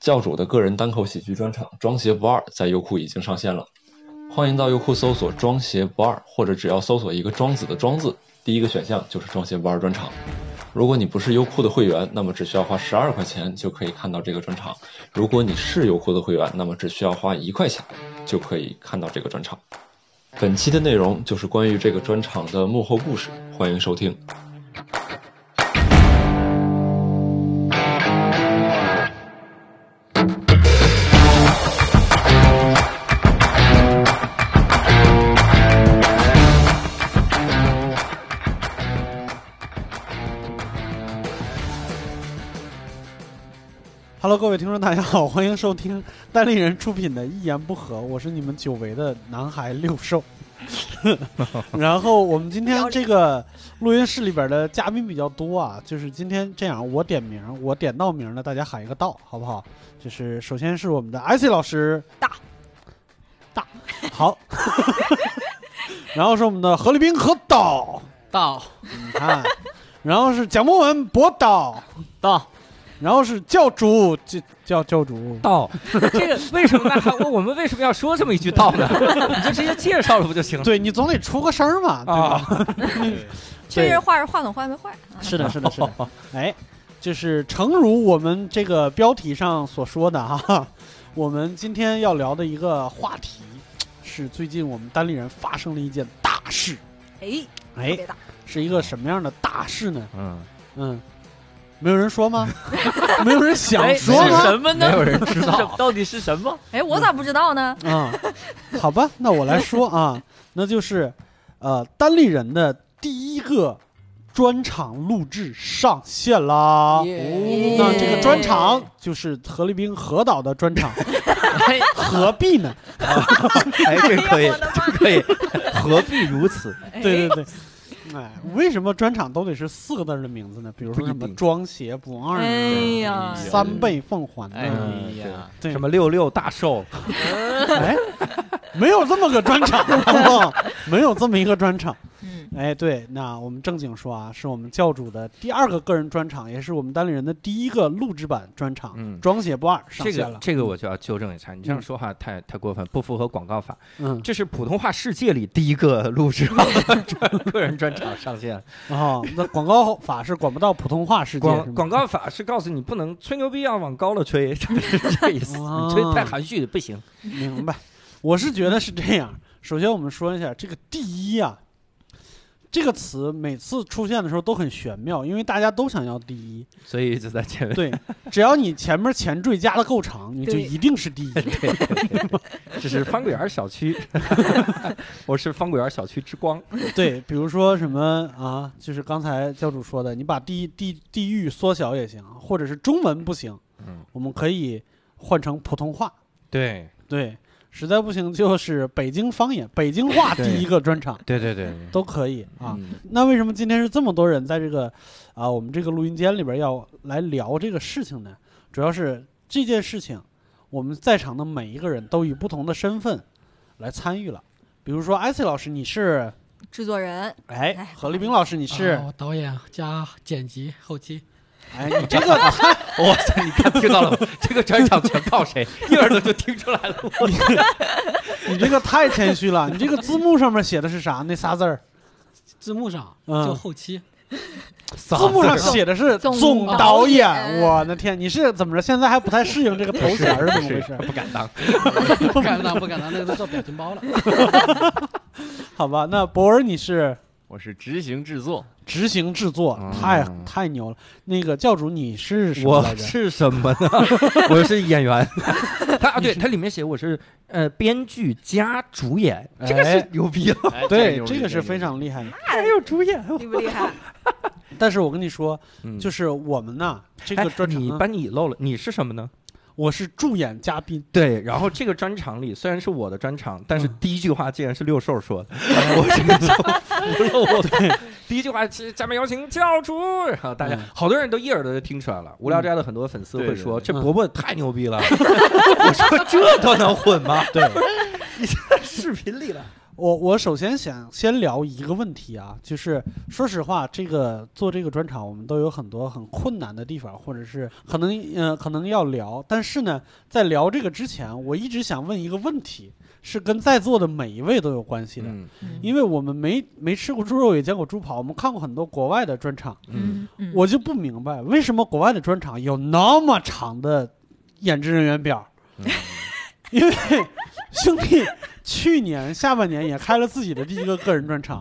教主的个人单口喜剧专场《装鞋不二》在优酷已经上线了，欢迎到优酷搜索“装鞋不二”，或者只要搜索一个“庄子”的“庄”字，第一个选项就是“装鞋不二”专场。如果你不是优酷的会员，那么只需要花十二块钱就可以看到这个专场；如果你是优酷的会员，那么只需要花一块钱就可以看到这个专场。本期的内容就是关于这个专场的幕后故事，欢迎收听。Hello，各位听众，大家好，欢迎收听单立人出品的《一言不合》，我是你们久违的男孩六兽。然后我们今天这个录音室里边的嘉宾比较多啊，就是今天这样，我点名，我点到名了，大家喊一个到，好不好？就是首先是我们的 IC 老师，大。大。好，然后是我们的何立斌何导。到你看，然后是蒋博文博导。到然后是教主教教教主道，这个为什么呢？还我们为什么要说这么一句道呢？你就直接介绍了不就行了？对你总得出个声儿嘛，对吧？啊，确实话是话筒坏没坏？啊是的，是的，是的。哎，就是诚如我们这个标题上所说的哈，我们今天要聊的一个话题是最近我们单立人发生了一件大事，哎，特哎，是一个什么样的大事呢？嗯，嗯，没有人说吗？没有人想说吗？什么呢？没有人知道 到底是什么？哎，我咋不知道呢？啊、好吧，那我来说啊，那就是呃，单立人的第一个专场录制上线啦。耶那这个专场就是何立斌何导的专场，哎何必呢？哎，这可以这可以，何必如此？对对对，哎，为什么专场都得是四个字的名字呢？比如说什么装鞋不二呀，三倍奉还哎？呀，对什么六六大寿？哎，没有这么个专场？没有这么一个专场。嗯，哎，对，那我们正经说啊，是我们教主的第二个个人专场，也是我们单立人的第一个录制版专场，嗯装写不二上这线了。个这个我就要纠正一下，你这样嗯说话太太过分，不符合广告法。嗯，这是普通话世界里第一个录制版 专个人专场上线。哦，那广告法是管不到普通话世界，是吗广广告法是告诉你不能吹牛逼，要往高了吹，就是这意思。哦你吹太含蓄不行。明白，我是觉得是这样。首先，我们说一下这个“第一”啊，这个词每次出现的时候都很玄妙，因为大家都想要第一。所以就在前面。对，只要你前面前缀加的够长，你就一定是第一。这是方果园小区，我是方果园小区之光。对，比如说什么啊，就是刚才教主说的，你把地地地域缩小也行，或者是中文不行，嗯，我们可以换成普通话。对对，实在不行就是北京方言、北京话第一个专场对对对都可以啊。嗯那为什么今天是这么多人在这个啊我们这个录音间里边要来聊这个事情呢？主要是这件事情，我们在场的每一个人都以不同的身份来参与了。比如说艾 c 老师，你是制作人，哎哎；何立斌老师，你是哦导演加剪辑后期，哎，你这个 哇塞，你看听到了吗？这个专场全靠谁？一耳朵就听出来了。你这个太谦虚了。你这个字幕上面写的是啥？那仨字儿，字幕上嗯就后期，字幕上写的是总总导导演。我的天，你是怎么着？现在还不太适应这个头衔是，怎么回事？不敢当。不敢当不敢当，那个都做表情包了。好吧，那博儿你是我是执行制作，执行制作，嗯太太牛了。那个教主你是什么我来着？是什么呢？我是演员。他啊，对，他里面写我是呃编剧加主演，这个哎是牛逼了。哎对，这个是非常厉害的。还有主演，厉不厉害？但是我跟你说，嗯就是我们呐，这哎个专场你把你漏了，你是什么呢？我是助演嘉宾，对，然后这个专场里虽然是我的专场，但是嗯第一句话竟然是六兽说的，我这个就 服了我。对，第一句话是下面有请教主，然后大家嗯好多人都一耳朵就听出来了。无聊斋的很多粉丝会说：“对这伯伯太牛逼了！” 我说：“这都能混吗？”对，你在视频里了。我我首先想先聊一个问题啊，就是说实话，这个做这个专场，我们都有很多很困难的地方，或者是可能呃可能要聊，但是呢，在聊这个之前，我一直想问一个问题，是跟在座的每一位都有关系的，嗯因为我们没没吃过猪肉，也见过猪跑，我们看过很多国外的专场，嗯，嗯，我就不明白为什么国外的专场有那么长的演职人员表。嗯因为兄弟去年下半年也开了自己的第一个个人专场，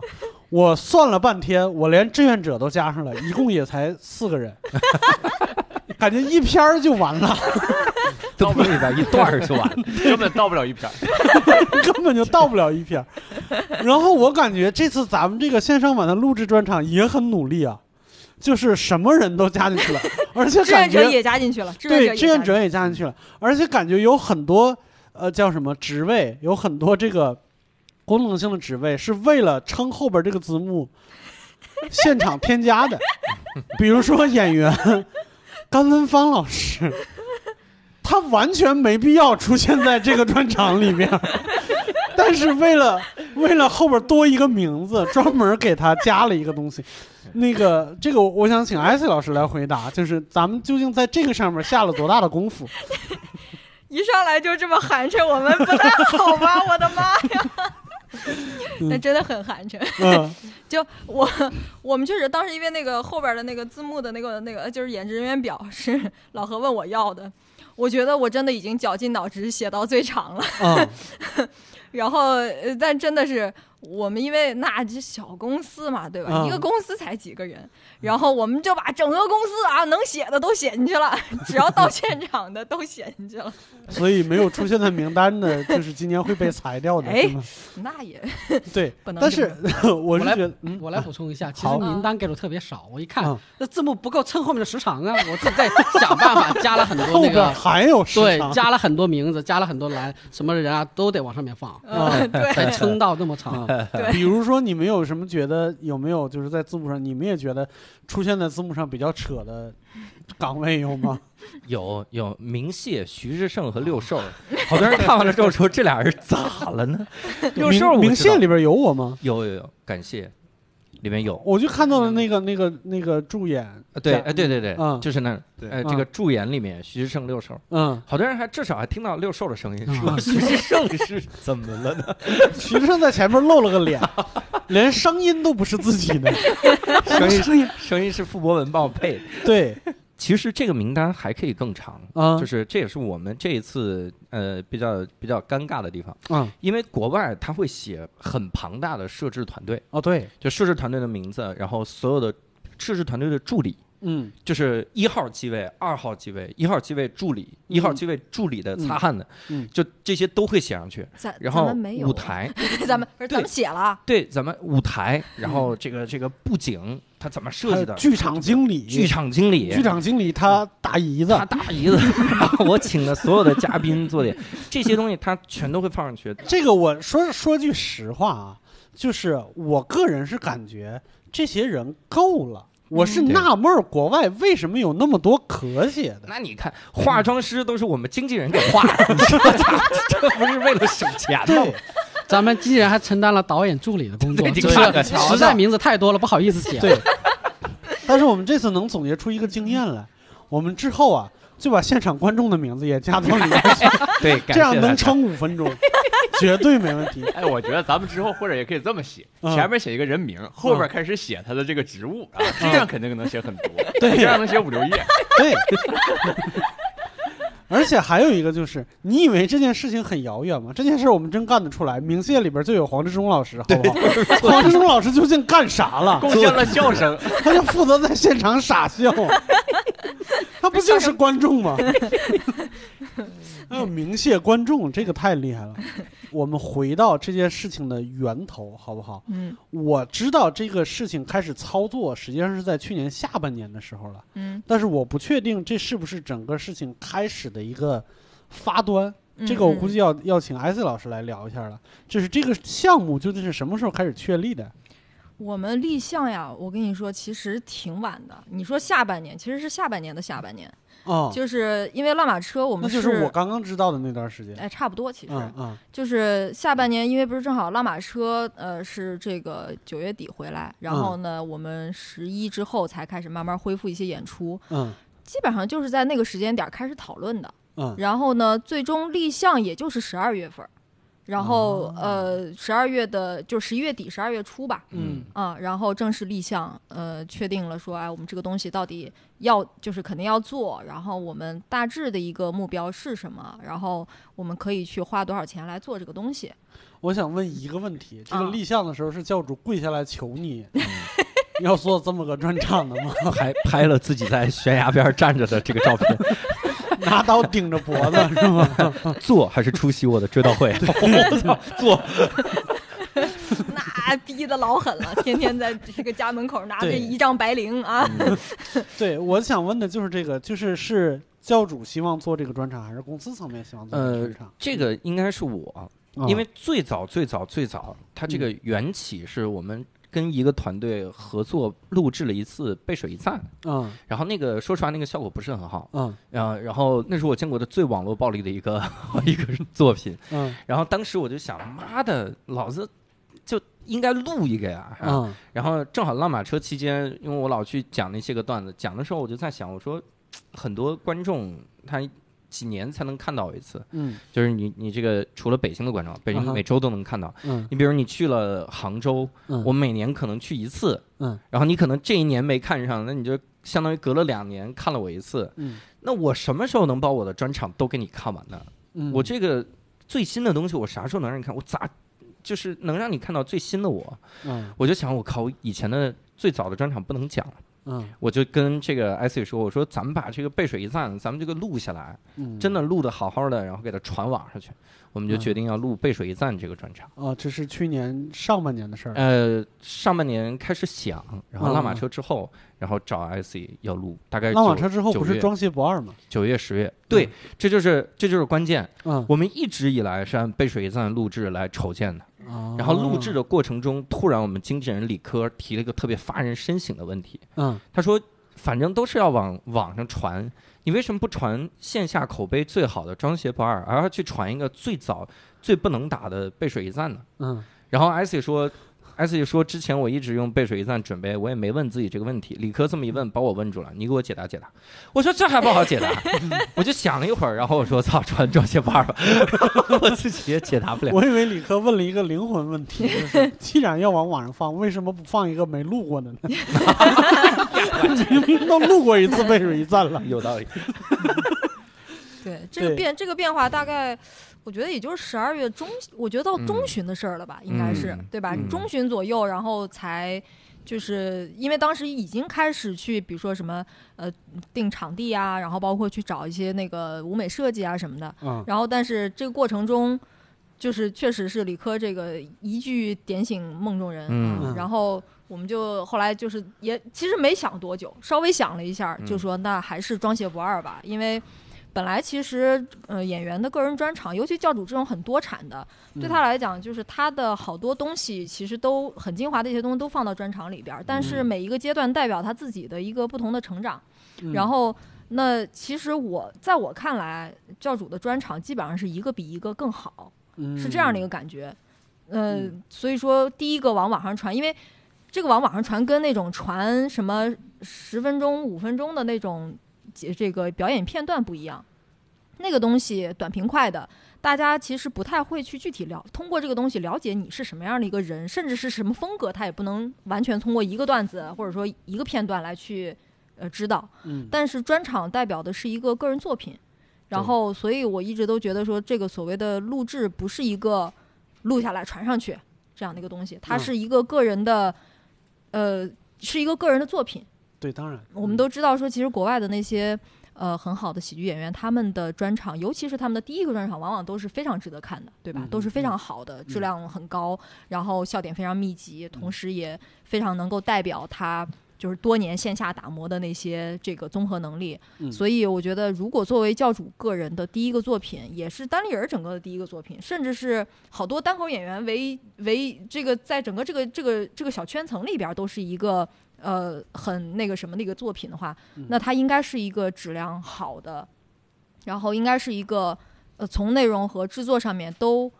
我算了半天，我连志愿者都加上了，一共也才四个人，感觉一篇儿就完了，到不是吧，一段儿就完了。根本到不了一篇儿。根本就到不了一篇儿。然后我感觉这次咱们这个线上版的录制专场也很努力啊，就是什么人都加进去了，而且志愿者感觉也加进去了，志愿对者也加进去志愿者也加进去了，而且感觉有很多呃叫什么职位，有很多这个功能性的职位是为了撑后边这个字幕现场添加的，比如说演员甘文芳老师，他完全没必要出现在这个专场里面。但是为了为了后边多一个名字，专门给他加了一个东西。那个这个，我想请艾 c 老师来回答，就是咱们究竟在这个上面下了多大的功夫？一上来就这么寒碜，我们不太好吧？我的妈呀！那真的很寒碜。嗯 就我我们确实当时因为那个后边的那个字幕的那个那个就是演职人员表是老何问我要的，我觉得我真的已经绞尽脑汁写到最长了。嗯 然后，呃但真的是我们因为那这小公司嘛，对吧？嗯一个公司才几个人，然后我们就把整个公司啊能写的都写进去了，只要到现场的都写进去了。所以没有出现在名单的，就是今年会被裁掉的，哎？那也 对不，能但是我是来觉得，嗯，我来补充一下，其实名单给的特别少，我一看嗯那字幕不够撑后面的时长啊，我自己在想办法加了很多那个，还有对，加了很多名字，加了很多栏，什么人啊都得往上面放，啊嗯，对，才撑到那么长。对 比如说，你们有什么觉得有没有就是在字幕上，你们也觉得出现在字幕上比较扯的岗位有吗？有有明谢、徐志胜和六兽，好多人看完了之后说这俩人咋了呢？六兽明谢里边有我吗？有有有，感谢，里面有。我就看到了那个那个那个助演，呃对，哎，对对对，嗯。就是那，对。呃，嗯。这个助演里面徐志胜六兽，嗯，好多人还至少还听到六兽的声音，嗯。说徐志胜是 怎么了呢？徐志胜在前面露了个脸，连声音都不是自己的，声音声音。声音是傅博文帮我配的。对，其实这个名单还可以更长，啊，就是这也是我们这一次呃比较比较尴尬的地方，啊，因为国外他会写很庞大的摄制团队，哦对，就摄制团队的名字，然后所有的摄制团队的助理。嗯。就是一号机位、二号机位、一号机位助理、一号机位助理的擦汗的，嗯。就这些都会写上去。咱然后舞，台，咱们不是咱们写了，对，咱们舞台，然后这个这个布景，它怎么设计的？剧场经理，剧场经理，剧场经理他大姨子他，大姨子，然后 我请的所有的嘉宾做的这些东西，他全都会放上去。这个我说说句实话啊，就是我个人是感觉这些人够了。我是纳闷儿，国外为什么有那么多可写的？那你看，化妆师都是我们经纪人给画的，这 这不是为了省钱吗对？，咱们经纪人还承担了导演助理的工作，实在名字太多了，不好意思写。对，但是我们这次能总结出一个经验来，我们之后啊就把现场观众的名字也加到里面去，对，这样能撑五分钟，绝对没问题。哎，我觉得咱们之后或者也可以这么写，嗯前面写一个人名，后边开始写他的这个职务啊，这样肯定能写很多，对这样能写五六页。对。而且还有一个就是，你以为这件事情很遥远吗？这件事我们真干得出来。明谢里边就有黄志忠老师，好不好？黄志忠老师究竟干啥了？贡献了笑声，他就负责在现场傻笑，他不就是观众吗？还有名谢观众，这个太厉害了。我们回到这件事情的源头，好不好？嗯我知道这个事情开始操作，实际上是在去年下半年的时候了，嗯，但是我不确定这是不是整个事情开始的一个发端。这个我估计要要请艾斯老师来聊一下了。就是这个项目究竟是什么时候开始确立的？我们立项呀，我跟你说，其实挺晚的。你说下半年，其实是下半年的下半年，哦，就是因为乱马车，我们那就是我刚刚知道的那段时间。哎，差不多，其实、嗯嗯。就是下半年，因为不是正好拉马车，呃，是这个九月底回来，然后呢，我们十一之后才开始慢慢恢复一些演出，嗯。基本上就是在那个时间点开始讨论的。嗯。然后呢，最终立项也就是十二月份儿，然后、哦。呃，十二月的就十一月底、十二月初吧，嗯。啊，然后正式立项，呃，确定了说，哎，我们这个东西到底要就是肯定要做，然后我们大致的一个目标是什么，然后我们可以去花多少钱来做这个东西。我想问一个问题：这个啊。立项的时候是教主跪下来求你，要做这么个专场的吗？还拍了自己在悬崖边站着的这个照片，拿刀顶着脖子是吗？做还是出席我的追悼会？做那逼的老狠了，天天在这个家门口拿着一张白绫啊。对，我想问的就是这个，就是是教主希望做这个专场，还是公司层面希望做这个呃专场？，这个应该是我，啊因为最早最早最早，它这个缘起是我们跟一个团队合作录制了一次背水一战，嗯。然后那个说实话那个效果不是很好，嗯。啊，然后那是我见过的最网络暴力的一个 一个作品，嗯。然后当时我就想，妈的，老子就应该录一个呀，啊嗯。然后正好浪马车期间，因为我老去讲那些个段子，讲的时候我就在想，我说很多观众他几年才能看到一次，嗯就是你你这个除了北京的观众，北京每周都能看到。嗯你比如你去了杭州，嗯，我每年可能去一次，嗯，然后你可能这一年没看上，那你就相当于隔了两年看了我一次，嗯那我什么时候能把我的专场都给你看完呢？嗯我这个最新的东西，我啥时候能让你看？我咋就是能让你看到最新的我？嗯我就想，我靠，我以前的最早的专场不能讲了，嗯我就跟这个 IC 说，我说咱们把这个背水一战，咱们这个录下来，嗯，真的录的好好的，然后给它传网上去。我们就决定要录背水一战这个专场。哦，这是去年上半年的事儿。呃，上半年开始想，然后嗯拉马车之后，然后找 IC 要录，大概拉马车之后不是装卸不二吗？九月十月，对，这就是这就是关键。嗯，我们一直以来是按背水一战录制来筹建的，哦然后录制的过程中，突然我们经纪人李科提了一个特别发人深省的问题，嗯他说：“反正都是要往网上传，你为什么不传线下口碑最好的装鞋不二，而要去传一个最早最不能打的背水一战呢嗯？”然后艾 C 说。IC 说：“之前我一直用背水一战准备，我也没问自己这个问题。理科这么一问，把我问住了，你给我解答解答。我说这还不好解答，我就想了一会儿，然后我说：操，穿装鞋不二吧，我自己也解答不了。我以为理科问了一个灵魂问题，就是 既然要往网上放，为什么不放一个没录过的呢？明明都录过一次背水一战了。有道理。对，这个变这个变化大概，我觉得也就是十二月中，我觉得到中旬的事儿了吧，应该是、嗯对吧？嗯中旬左右，然后才。就是因为当时已经开始去，比如说什么呃定场地啊，然后包括去找一些那个舞美设计啊什么的，嗯。然后但是这个过程中，就是确实是理科这个一句点醒梦中人啊，嗯。然后我们就后来就是也其实没想多久，稍微想了一下，嗯就说那还是装鞋不二吧，因为本来其实呃演员的个人专场，尤其教主这种很多产的，对他来讲就是他的好多东西其实都很精华的一些东西都放到专场里边儿，但是嗯每一个阶段代表他自己的一个不同的成长。嗯然后，那其实我在我看来，教主的专场基本上是一个比一个更好，是这样的一个感觉。呃，嗯所以说第一个往网上传，因为这个往网上传跟那种传什么十分钟、五分钟的那种这这个表演片段不一样，那个东西短平快的。大家其实不太会去具体了，通过这个东西了解你是什么样的一个人，甚至是什么风格，他也不能完全通过一个段子或者说一个片段来去呃知道。嗯但是专场代表的是一个个人作品，然后所以我一直都觉得说这个所谓的录制不是一个录下来传上去这样的一个东西，它嗯是一个个人的，呃，是一个个人的作品。对，当然我们都知道说，其实国外的那些。呃，很好的喜剧演员，他们的专场，尤其是他们的第一个专场，往往都是非常值得看的，对吧？嗯都是非常好的，质量很高，然后笑点非常密集，同时也非常能够代表他就是多年线下打磨的那些这个综合能力。嗯所以我觉得，如果作为教主个人的第一个作品，也是单立人整个的第一个作品，甚至是好多单口演员为为这个在整个这个这个这个小圈层里边儿都是一个呃很那个什么的一个作品的话，嗯那它应该是一个质量好的，然后应该是一个呃从内容和制作上面都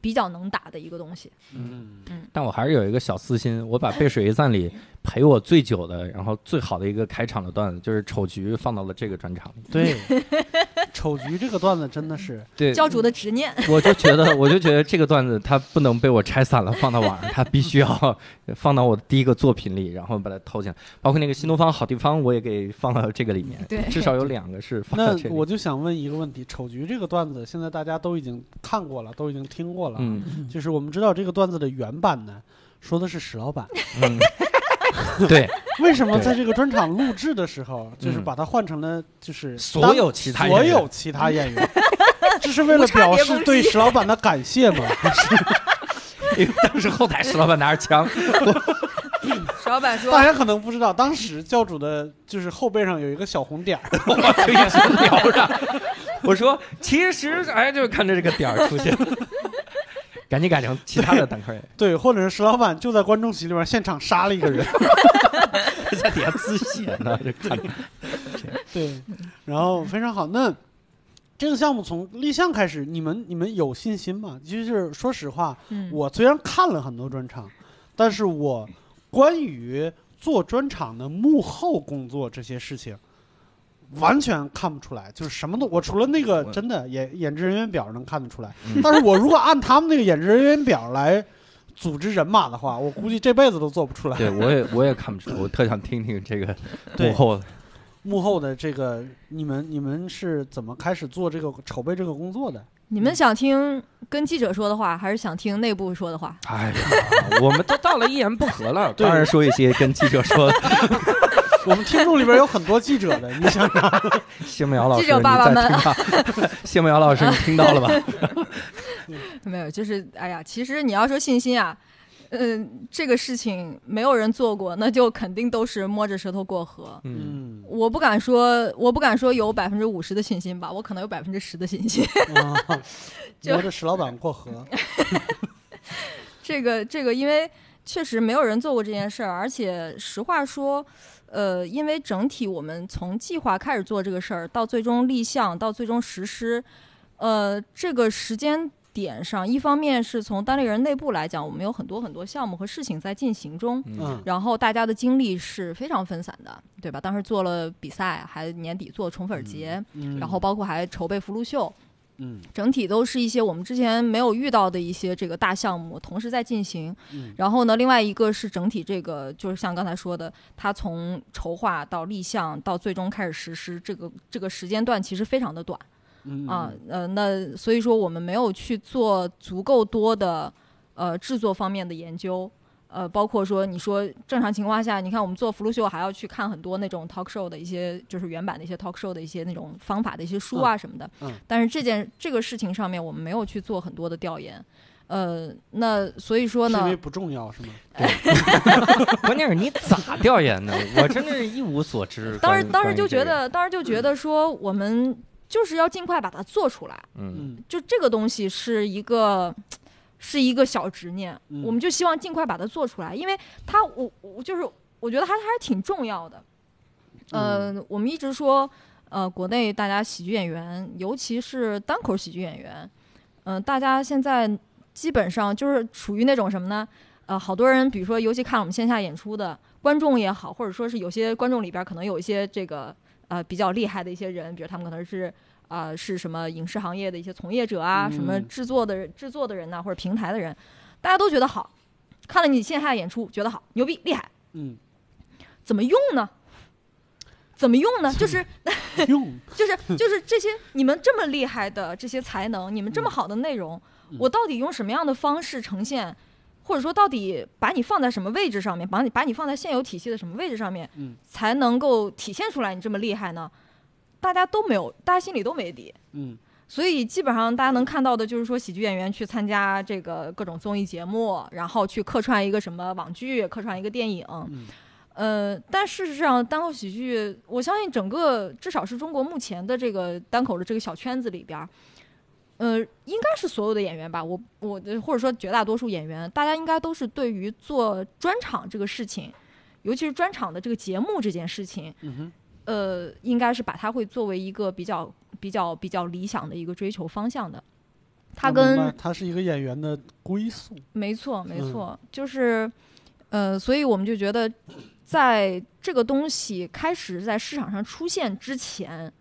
比较能打的一个东西。嗯嗯但我还是有一个小私心，我把《背水一战》里陪我最久的，然后最好的一个开场的段子，就是丑菊放到了这个专场里。对，丑橘这个段子真的是，对，教主的执念，我就觉得，我就觉得这个段子它不能被我拆散了放到网上，它必须要 放到我的第一个作品里，然后把它偷进来。包括那个新东方好地方，我也给放到这个里面。对。至少有两个是放这里。我就想问一个问题：丑橘这个段子，现在大家都已经看过了，都已经听过了，嗯。就是我们知道这个段子的原版呢，说的是史老板，嗯，对，为什么在这个专场录制的时候，就是嗯。把它换成了就是所有其他所演员。有其他演员，这是为了表示对石老板的感谢吗？因为当时后台石老板拿着枪，石老板说大家可能不知道，当时教主的就是后背上有一个小红点儿，我就一直聊着。我说，其实哎，就是看着这个点儿出现，赶紧改成其他的单口演员，对，或者是石老板就在观众席里边现场杀了一个人，在底下滋血呢，这看着。对，然后非常好。那这个项目从立项开始，你们你们有信心吗？就是说实话，嗯，我虽然看了很多专场，但是我关于做专场的幕后工作这些事情，完全看不出来，就是什么都我除了那个真的演演职人员表能看得出来，嗯 但是我如果按他们那个演职人员表来组织人马的话，我估计这辈子都做不出来。对，我也我也看不出来，我特想听听这个 幕后的。幕后的这个，你们你们是怎么开始做这个筹备这个工作的？你们想听跟记者说的话，还是想听内部说的话？哎呀，我们都到了一言不合了，当然说一些跟记者说的。我们听众里边有很多记者的，你想想，谢梦瑶老师，记者爸爸们？谢梦瑶老师，你听到了吧？没有，就是哎呀，其实你要说信心啊，嗯、这个事情没有人做过，那就肯定都是摸着舌头过河。嗯，嗯，我不敢说，我不敢说有百分之五十的信心吧，我可能有百分之十的信心。啊，摸着石老板过河，这个这个，因为确实没有人做过这件事儿，而且实话说，呃，因为整体我们从计划开始做这个事儿，到最终立项，到最终实施，呃，这个时间点上，一方面是从单立人内部来讲，我们有很多很多项目和事情在进行中。嗯然后大家的精力是非常分散的，对吧？当时做了比赛，还年底做宠粉节，嗯，然后包括还筹备福禄秀，嗯整体都是一些我们之前没有遇到的一些这个大项目同时在进行。嗯然后呢，另外一个是整体这个就是像刚才说的，它从筹划到立项到最终开始实施，这个这个时间段其实非常的短嗯啊。呃，那所以说我们没有去做足够多的呃制作方面的研究。呃，包括说，你说正常情况下，你看我们做福禄秀还要去看很多那种 talk show 的一些，就是原版的一些 talk show 的一些那种方法的一些书啊什么的。嗯但是这件这个事情上面，我们没有去做很多的调研。呃，那所以说呢是因为，不重要是吗？关键是你咋调研的？我真的是一无所知。当时当时就觉得，当时就觉得说，我们就是要尽快把它做出来。嗯，嗯就这个东西是一个 是一个小执念，嗯我们就希望尽快把它做出来，因为它我我就是我觉得它还是挺重要的。呃，我们一直说，呃，国内大家喜剧演员，尤其是单口喜剧演员，嗯、大家现在基本上就是处于那种什么呢？呃，好多人，比如说，尤其看我们线下演出的观众也好，或者说是有些观众里边儿可能有一些这个呃比较厉害的一些人，比如他们可能是啊、呃是什么影视行业的一些从业者啊，什么嗯制作的制作的人呐、或者平台的人，大家都觉得好，看了你线下演出觉得好，牛逼厉害，嗯，怎么用呢？怎么用呢？就是 用就是就是这些你们这么厉害的这些才能，你们这么好的内容，嗯我到底用什么样的方式呈现？或者说，到底把你放在什么位置上面，把你把你放在现有体系的什么位置上面，嗯才能够体现出来你这么厉害呢？大家都没有，大家心里都没底。嗯所以基本上大家能看到的就是说，喜剧演员去参加这个各种综艺节目，然后去客串一个什么网剧，客串一个电影。嗯呃，但事实上，单口喜剧，我相信整个至少是中国目前的这个单口的这个小圈子里边儿，呃，应该是所有的演员吧，我我或者说绝大多数演员，大家应该都是对于做专场这个事情，尤其是专场的这个节目这件事情，呃，应该是把它会作为一个比较比较比较理想的一个追求方向的。它跟白它是一个演员的归宿。没错，没嗯错，就是，呃，所以我们就觉得，在这个东西开始在市场上出现之前，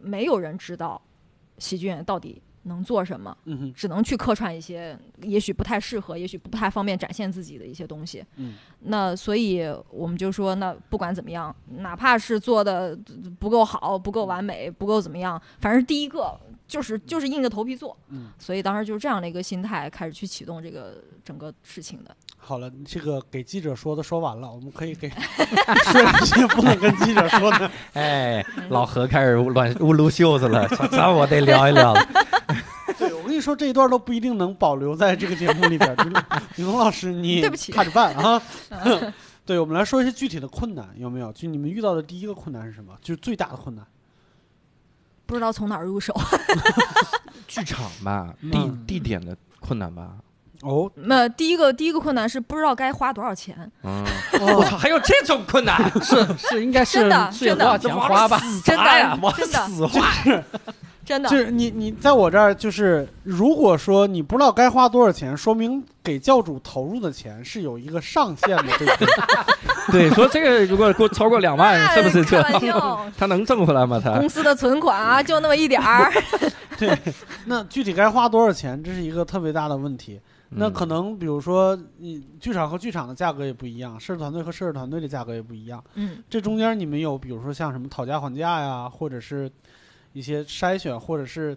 没有人知道喜剧演员到底能做什么，嗯，只能去客串一些也许不太适合、也许不太方便展现自己的一些东西。嗯，那所以我们就说，那不管怎么样，哪怕是做的不够好、不够完美、不够怎么样，反正第一个就是就是硬着头皮做。嗯，所以当时就是这样的一个心态，开始去启动这个整个事情的。好了，这个给记者说的说完了，我们可以给说一些不能跟记者说的。哎，老何开始乱撸袖子了，这这我得聊一聊了。对，我跟你说，这一段都不一定能保留在这个节目里边儿。就是李龙老师，你 对不起看着办啊。对，我们来说一些具体的困难，有没有？就你们遇到的第一个困难是什么？就是最大的困难。不知道从哪儿入手。剧场吧，嗯地地点的困难吧。哦，那第一个第一个困难是不知道该花多少钱，嗯，我操，还有这种困难？是是应该是真的是有多少钱花吧？真的、呀，往真的死花。真的就是你你在我这儿，就是如果说你不知道该花多少钱，说明给教主投入的钱是有一个上限的，对不对？对，说这个如果给我超过两万，哎是不是这开玩笑，他能挣回来吗？他公司的存款啊，就那么一点儿。对那具体该花多少钱，这是一个特别大的问题。那嗯可能比如说，你剧场和剧场的价格也不一样，摄制团队和摄制团队的价格也不一样。嗯，这中间你们有，比如说像什么讨价还价呀，或者是一些筛选，或者是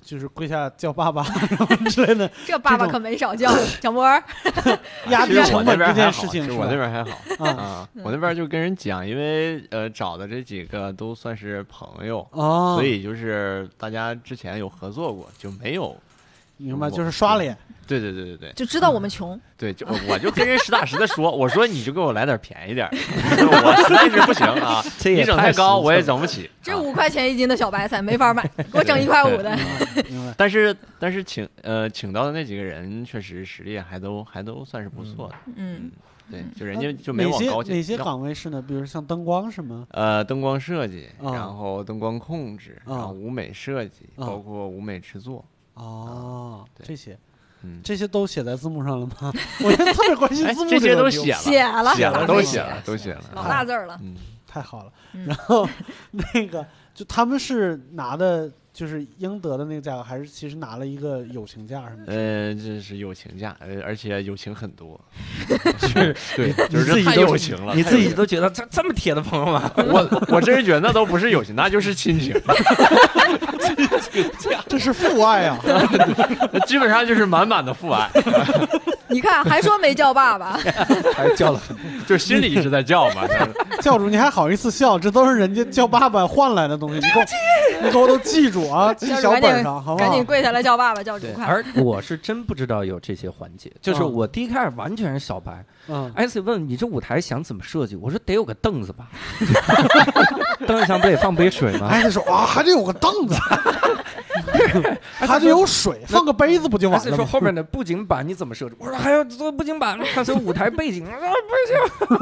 就是跪下叫爸爸然后之类的这爸爸可没少叫，小波儿。压低其实我那成本这件边还好，事情我那？边还好啊啊，我那边就跟人讲，因为呃找的这几个都算是朋友，哦，所以就是大家之前有合作过，就没有。明白，就是刷脸。对对对对对就知道我们穷，对，就我就跟人实打实的说，我说你就给我来点便宜点儿，我实在是不行啊，这也你整太太高我也整不起。这啊五块钱一斤的小白菜没法买，给我整一块五的。但是但是请呃请到的那几个人确实实力还都还都算是不错的，嗯，对，就人家就没往高哪些要岗位是呢？比如像灯光是吗？呃，灯光设计，啊然后灯光控制，然啊后舞美设计，啊包括舞美制作，哦，对。这些。嗯，这些都写在字幕上了吗？我现在特别关心哎字，幕这些都个问题写了，写了都写了，都写了，老大字儿了。嗯，太好了。嗯。然后 那个就他们是拿的就是应得的那个价格，还是其实拿了一个友情价什么的？呃，这是友情价，呃，而且友情很多，是对，就是太 己都友情了，你自己都觉得这这么铁的朋友吗？我我真是觉得那都不是友情，那就是亲情，亲 情这是父爱啊！基本上就是满满的父爱，你看，还说没叫爸爸，还叫了就心里一直在叫嘛。但是教主，你还好意思笑？这都是人家叫爸爸换来的东西，你给我，你给我都记住啊，记小本上，好不好赶紧？跪下来叫爸爸，教主快。而我是真不知道有这些环节，就是嗯我第一开始完全是小白。嗯，艾斯问你这舞台想怎么设计，我说得有个凳子吧，凳子上不得放杯水吗？艾斯说啊，还得有个凳子，还得有水，放个杯子不就完了吗？后面的布景板你怎么设置？我说还要做布景板，他说舞台背景啊，不行，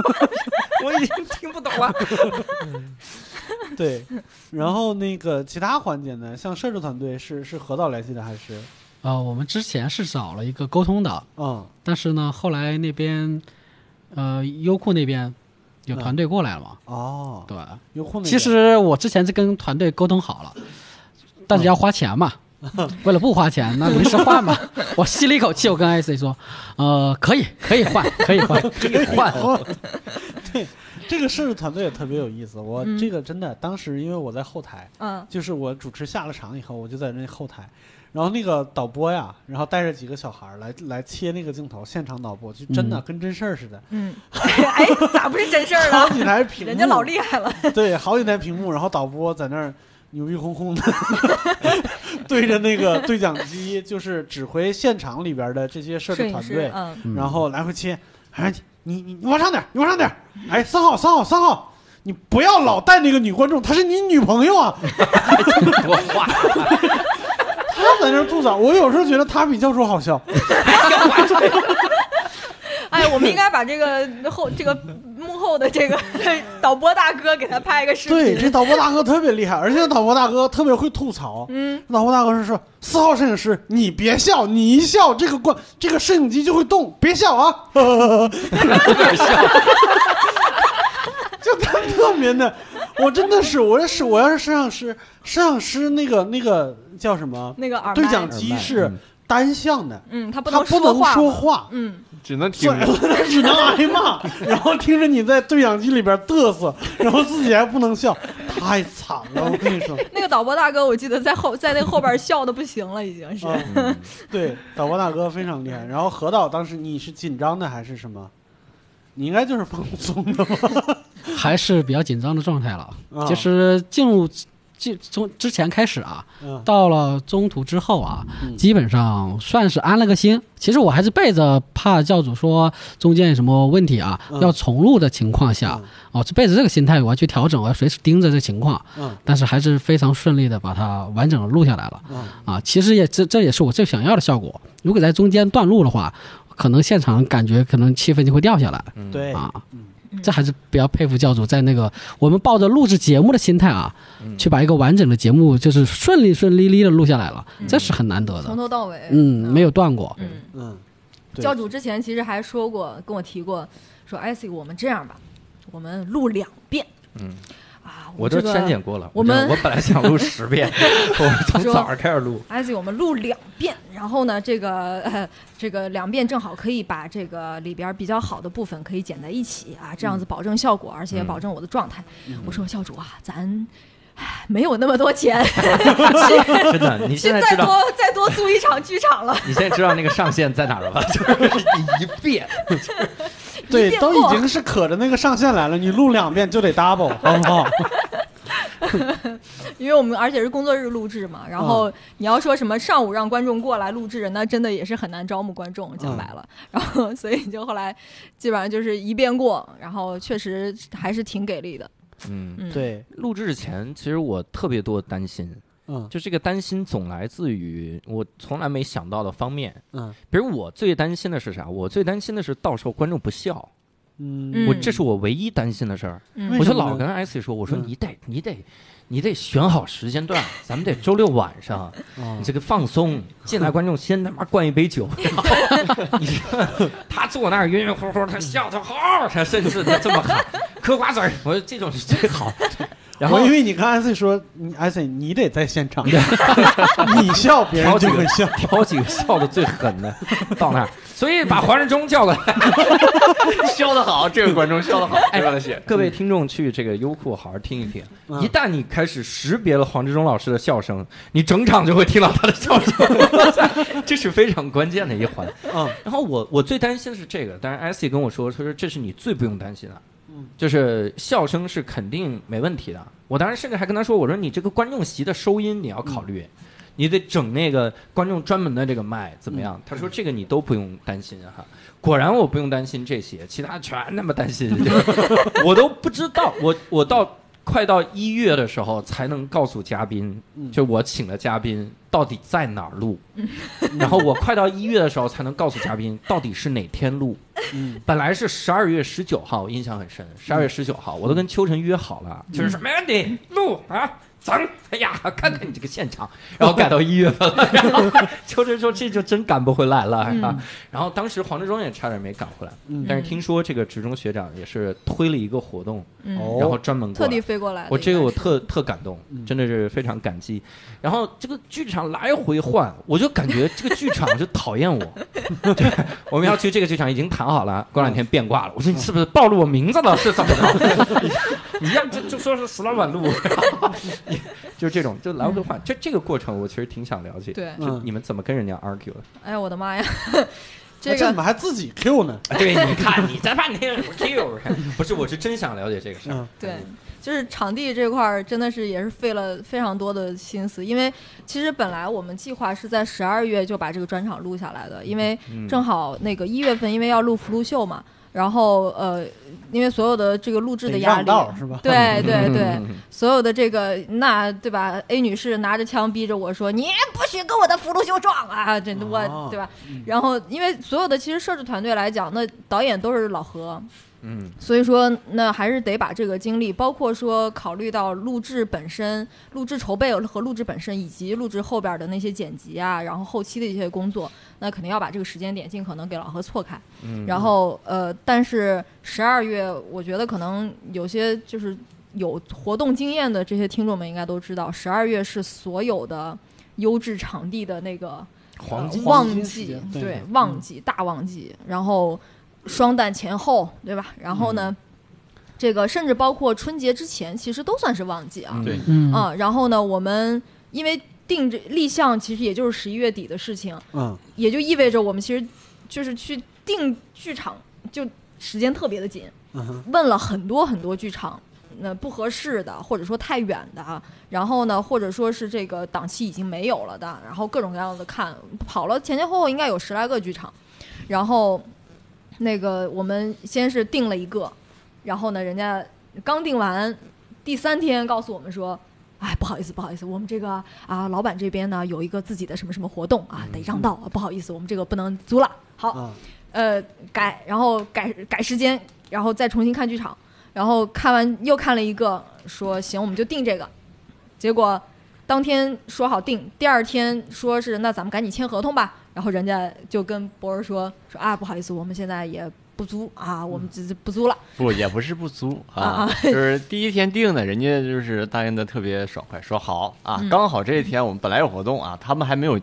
我已经听不懂了。对，然后那个其他环节呢，像摄制团队是是何导联系的还是？呃，我们之前是找了一个沟通的，嗯但是呢，后来那边呃优酷那边有团队过来了嘛，哦，对。优酷那其实我之前是跟团队沟通好了，但是要花钱嘛。为了不花钱，那临时换嘛。我吸了一口气，我跟 IC 说：“呃，可以，可以换，可以换，可以换。哦，对，这个摄制团队也特别有意思。我嗯这个真的，当时因为我在后台，嗯，就是我主持下了场以后，我就在那后台，然后那个导播呀，然后带着几个小孩来来切那个镜头，现场导播就真的嗯跟真事儿似的，嗯，哎，咋不是真事儿了好了？几台屏幕，人家老厉害了。对，好几台屏幕，然后导播在那儿牛逼哄哄的 对着那个对讲机，就是指挥现场里边的这些摄摄影师制团队，，嗯，嗯然后来回切，哎，你你你往上点，你往上点。哎，三号三号三号，你不要老带那个女观众，她是你女朋友啊。多话，他在那儿吐槽，我有时候觉得他比教主好笑。哎，我们应该把这个后这个幕后的这个 导播大哥给他拍一个视频。对，这导播大哥特别厉害，而且导播大哥特别会吐槽。嗯，导播大哥是说：“四号摄影师，你别笑，你一笑这个光这个摄影机就会动，别笑啊！”就他特别的，我真的是，我要是我要是摄像师，摄像师那个那个叫什么？那个耳麦对讲机是单向的，嗯，他不他能不能说。话，嗯，只能听所以 只能挨骂，然后听着你在对讲机里边嘚瑟，然后自己还不能笑，太惨了，我跟你说。那个导播大哥，我记得在后在那个后边笑的不行了，已经是。嗯，对，导播大哥非常厉害。然后何导当时你是紧张的还是什么？你应该就是放松的吧？还是比较紧张的状态了。啊就是进入进从之前开始啊，嗯到了中途之后啊，嗯基本上算是安了个心。其实我还是背着怕教主说中间有什么问题啊，嗯要重录的情况下，哦，是背着这个心态我要去调整，我要随时盯着这情况。嗯但是还是非常顺利的把它完整的录下来了。嗯啊，其实也这这也是我最想要的效果。如果在中间断录的话，可能现场感觉可能气氛就会掉下来。嗯，对，啊，这还是比较佩服教主在那个我们抱着录制节目的心态啊，嗯去把一个完整的节目就是顺利顺利利的录下来了，这是很难得的从。头到尾。嗯，没有断过。嗯，嗯，教主之前其实还说过，跟我提过，说艾 c 我们这样吧，我们录两遍。嗯。啊，我都这个删减过了。我们我本来想录十遍，我从早上开始录。艾 c 我们录两遍，然后呢，这个、呃、这个两遍正好可以把这个里边比较好的部分可以剪在一起啊，这样子保证效果，而且保证我的状态。我说教主啊，咱。唉没有那么多钱 真的，你现在知道多再多租一场剧场了。你现在知道那个上限在哪儿了吧？就是一遍。对，都已经是可着那个上限来了，你录两遍就得 double，好不好？因为我们而且是工作日录制嘛，然嗯后你要说什么上午让观众过来录制，那真的也是很难招募观众，讲白了。然后所以就后来基本上就是一遍过，然后确实还是挺给力的。嗯，嗯，，对，录制前其实我特别多担心，嗯就这个担心总来自于我从来没想到的方面。嗯比如我最担心的是啥？我最担心的是到时候观众不笑，嗯嗯我这是我唯一担心的事儿。嗯我就老跟 IC 说，我说嗯你得你得你得选好时间段，咱们得周六晚上，啊你这个放松，进来观众先他妈灌一杯酒，然 后你说他坐那儿晕晕乎乎，他笑他好，他甚至他这么喊嗑瓜子儿，我说这种是最好。然后因为你跟艾 C 说，你艾 C 你得在现场，你笑别人就会笑。挑几个笑的最狠的到那儿，所以把黄志忠叫过来。笑得好，这个观众笑得好，哎，我的写。各位听众去这个优酷好好听一听，嗯一旦你开始识别了黄志忠老师的笑声，你整场就会听到他的笑声，这是非常关键的一环。嗯然后我我最担心的是这个，但是 IC 跟我说，他说这是你最不用担心的，嗯就是笑声是肯定没问题的。我当时甚至还跟他说，我说你这个观众席的收音你要考虑。你得整那个观众专门的这个麦怎么样？他说这个你都不用担心哈。果然我不用担心这些，其他全那么担心，我都不知道。我我到快到一月的时候才能告诉嘉宾，嗯就我请的嘉宾到底在哪儿录，然后我快到一月的时候才能告诉嘉宾到底是哪天录。嗯本来是十二月十九号，我印象很深。十二月十九号，我都跟秋晨约好了，就是说没问题，录啊，整。哎呀，看看你这个现场，然后改到一月份了。然后秋晨说这就真赶不回来了然后当时黄志忠也差点没赶回来，嗯但是听说这个职中学长也是推了一个活动，然后专门过来特地。飞过来的。我这个我特特感动，嗯真的是非常感激。然后这个剧场来回换，我就感觉这个剧场就讨厌我。对，我们要去这个剧场已经谈好了，过两天变卦了。我说你是不是暴露我名字了？是怎么着？你要就就说是石老板录，就是这种就来回换。这这个过程我其实挺想了解，对就你们怎么跟人家 argue 的？哎呀，我的妈呀！这个这怎么还自己 Q 呢？对，你看你在半天不 Q，不是，我是真想了解这个事儿。嗯对，就是场地这块儿真的是也是费了非常多的心思，因为其实本来我们计划是在十二月就把这个专场录下来的，因为嗯正好那个一月份因为要录福禄秀嘛。然后呃，因为所有的这个录制的压力，是吧？对 对嗯对，所有的这个那对吧？A 女士拿着枪逼着我说：“你不许跟我的福禄寿撞啊！”这我、哦对吧？然后因为所有的其实摄制团队来讲，那导演都是老何，嗯所以说那还是得把这个精力，包括说考虑到录制本身、录制筹备和录制本身，以及录制后边的那些剪辑啊，然后后期的一些工作，那肯定要把这个时间点尽可能给老何错开。嗯。然后呃，但是十二月，我觉得可能有些就是有活动经验的这些听众们应该都知道，十二月是所有的优质场地的那个黄金呃旺季，对。旺季大旺季，然后双旦前后，对吧？然后呢，嗯。这个甚至包括春节之前，其实都算是旺季啊。对。嗯。啊，然后呢，我们因为定这立项，其实也就是十一月底的事情，嗯也就意味着我们其实就是去定剧场，就时间特别的紧。嗯问了很多很多剧场，那不合适的，或者说太远的啊，然后呢，或者说是这个档期已经没有了的，然后各种各样的看，跑了前前后后应该有十来个剧场，然后那个我们先是定了一个，然后呢，人家刚定完，第三天告诉我们说。哎，不好意思，不好意思，我们这个啊，老板这边呢有一个自己的什么什么活动啊，得让道，不好意思，我们这个不能租了。好，啊呃，改，然后改改时间，然后再重新看剧场，然后看完又看了一个，说行，我们就定这个。结果当天说好定，第二天说是那咱们赶紧签合同吧。然后人家就跟博儿说说啊，不好意思，我们现在也不租啊，我们只是不租了。不也不是不租啊 就是第一天定的，人家就是答应的特别爽快，说好啊嗯，刚好这一天我们本来有活动啊，他们还没有，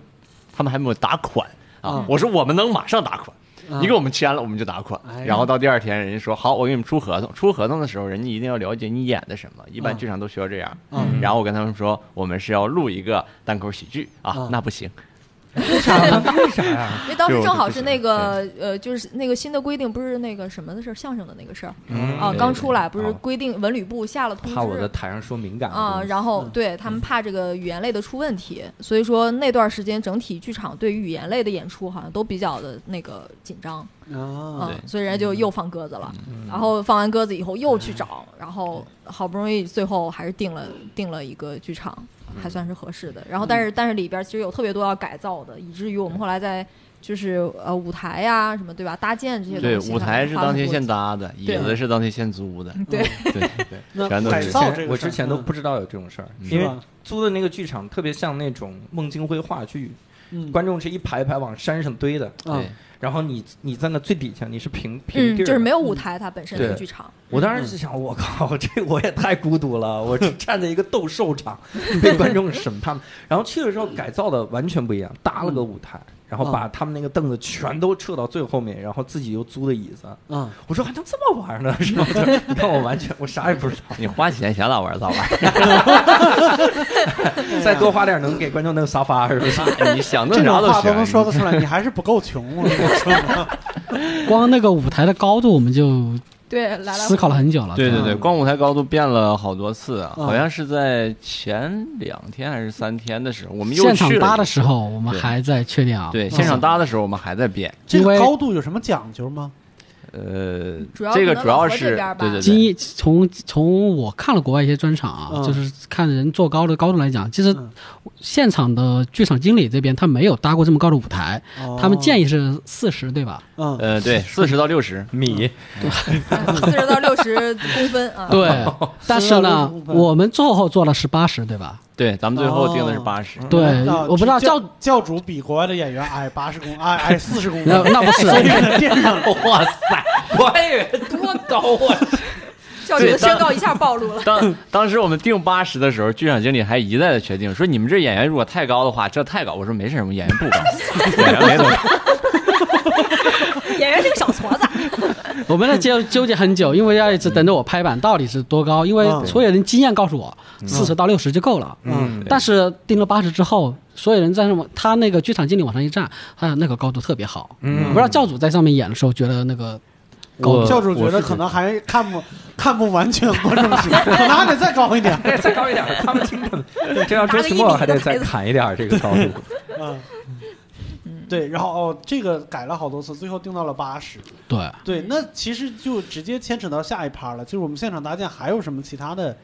他们还没有打款啊嗯，我说我们能马上打款。啊你给我们签了，我们就打款。然后到第二天，人家说好，我给你们出合同。出合同的时候，人家一定要了解你演的什么，一般嗯剧场都需要这样。嗯然后我跟他们说，我们是要录一个单口喜剧啊嗯，那不行，为啥呀？因为当时正好是那个呃，就是那个新的规定，不是那个什么的事儿，相声的那个事儿。嗯啊，刚出来，不是规定文旅部下了通知，怕我在台上说敏感的啊，然后嗯。对他们怕这个语言类的出问题，所以说那段时间整体剧场对于语言类的演出好像都比较的那个紧张，啊嗯，所以人家就又放鸽子了。嗯。然后放完鸽子以后又去找，然后好不容易最后还是定了定了一个剧场，还算是合适的。然后但是但是里边其实有特别多要改造的，以至于我们后来在就是呃舞台呀、什么对吧？搭建这些对，东西，对舞台是当天现搭。的，椅子是当天现租的，对对对，全都是改造这个我之前都嗯不知道有这种事儿，因为？租的那个剧场特别像那种孟京辉话剧，嗯。观众是一排一排往山上堆的，啊对，然后你你在那最底下，你是平平嗯，地儿，就是没有舞台，它本身的对剧场。我当时就想，我靠，这我也太孤独了，我站在一个斗兽场，被观众审判。然后去的时候改造的完全不一样，搭了个舞台，然后把他们那个凳子全都撤到最后面，然后自己又租的椅子。嗯我说还能这么玩呢？是吧？就你看我完全我啥也不知道，你花钱想咋玩咋玩，再多花点能给观众弄沙发是不是？你想弄这啥都种话都能。说得出来，你还是不够穷。我跟你说，光那个舞台的高度，我们就对，来来思考了很久了。对对对，嗯光舞台高度变了好多次啊，嗯好像是在前两天还是三天的时候，我们又现场搭的时，候，我们还在确定啊。对，现场搭的时候我们还在变。这个高度有什么讲究吗？呃，这个主要是对对对，经验从从我看了国外一些专场啊，嗯。就是看人坐高的高度来讲，其实嗯。现场的剧场经理这边他没有搭过这么高的舞台，他们建议，是四十，对吧？嗯，呃，对，四十到六十米。四十到六十公分啊。对，但是呢40到60，我们最后做了是八十，对吧？对，咱们最后定的是哦八十。对，啊我不知道教教教主比国外的演员矮八十公，矮矮四十公那分，那不是，所以给他垫上了。哇塞，我还以为多高啊！教主的身高一下暴露了。当当时我们定八十的时候，剧场经理还一再的确定说，你们这演员如果太高的话，这太高。我说没事，我们演员不高，演员没多高。演员是个小矬子，我们在纠纠结很久，因为要一直等着我拍板到底是多高，因为嗯所有人经验告诉我四十到六十就够了。嗯，但是定了八十之后，所有人在上面，他那个剧场经理往上一站，他那个高度特别好。嗯我不知道教主在上面演的时候觉得那个高度，教主觉得可能还看不看不完全观众席，可能还得再高一点。对，再高一点，他们听着，这要周奇墨还得再砍一点这个高度。嗯，对，然后哦，这个改了好多次，最后定到了八十。对，对，那其实就直接牵扯到下一趴了，就是我们现场搭建还有什么其他的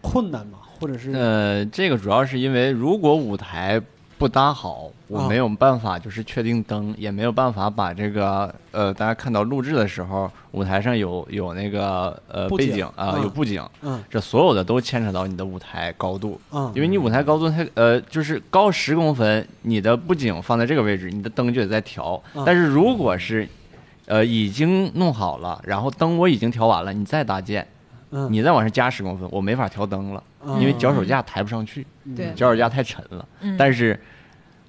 困难吗？或者是呃，这个主要是因为如果舞台不搭好，我啊没有办法就是确定灯，也没有办法把这个呃，大家看到录制的时候，舞台上有有那个呃背景啊、嗯有布景，嗯。这所有的都牵扯到你的舞台高度，嗯，因为你舞台高度太呃就是高十公分，你的布景放在这个位置，你的灯就得再调。嗯。但是如果是呃已经弄好了，然后灯我已经调完了，你再搭建，嗯。你再往上加十公分，我没法调灯了，嗯因为脚手架抬不上去，对脚手架太沉了。嗯，但是，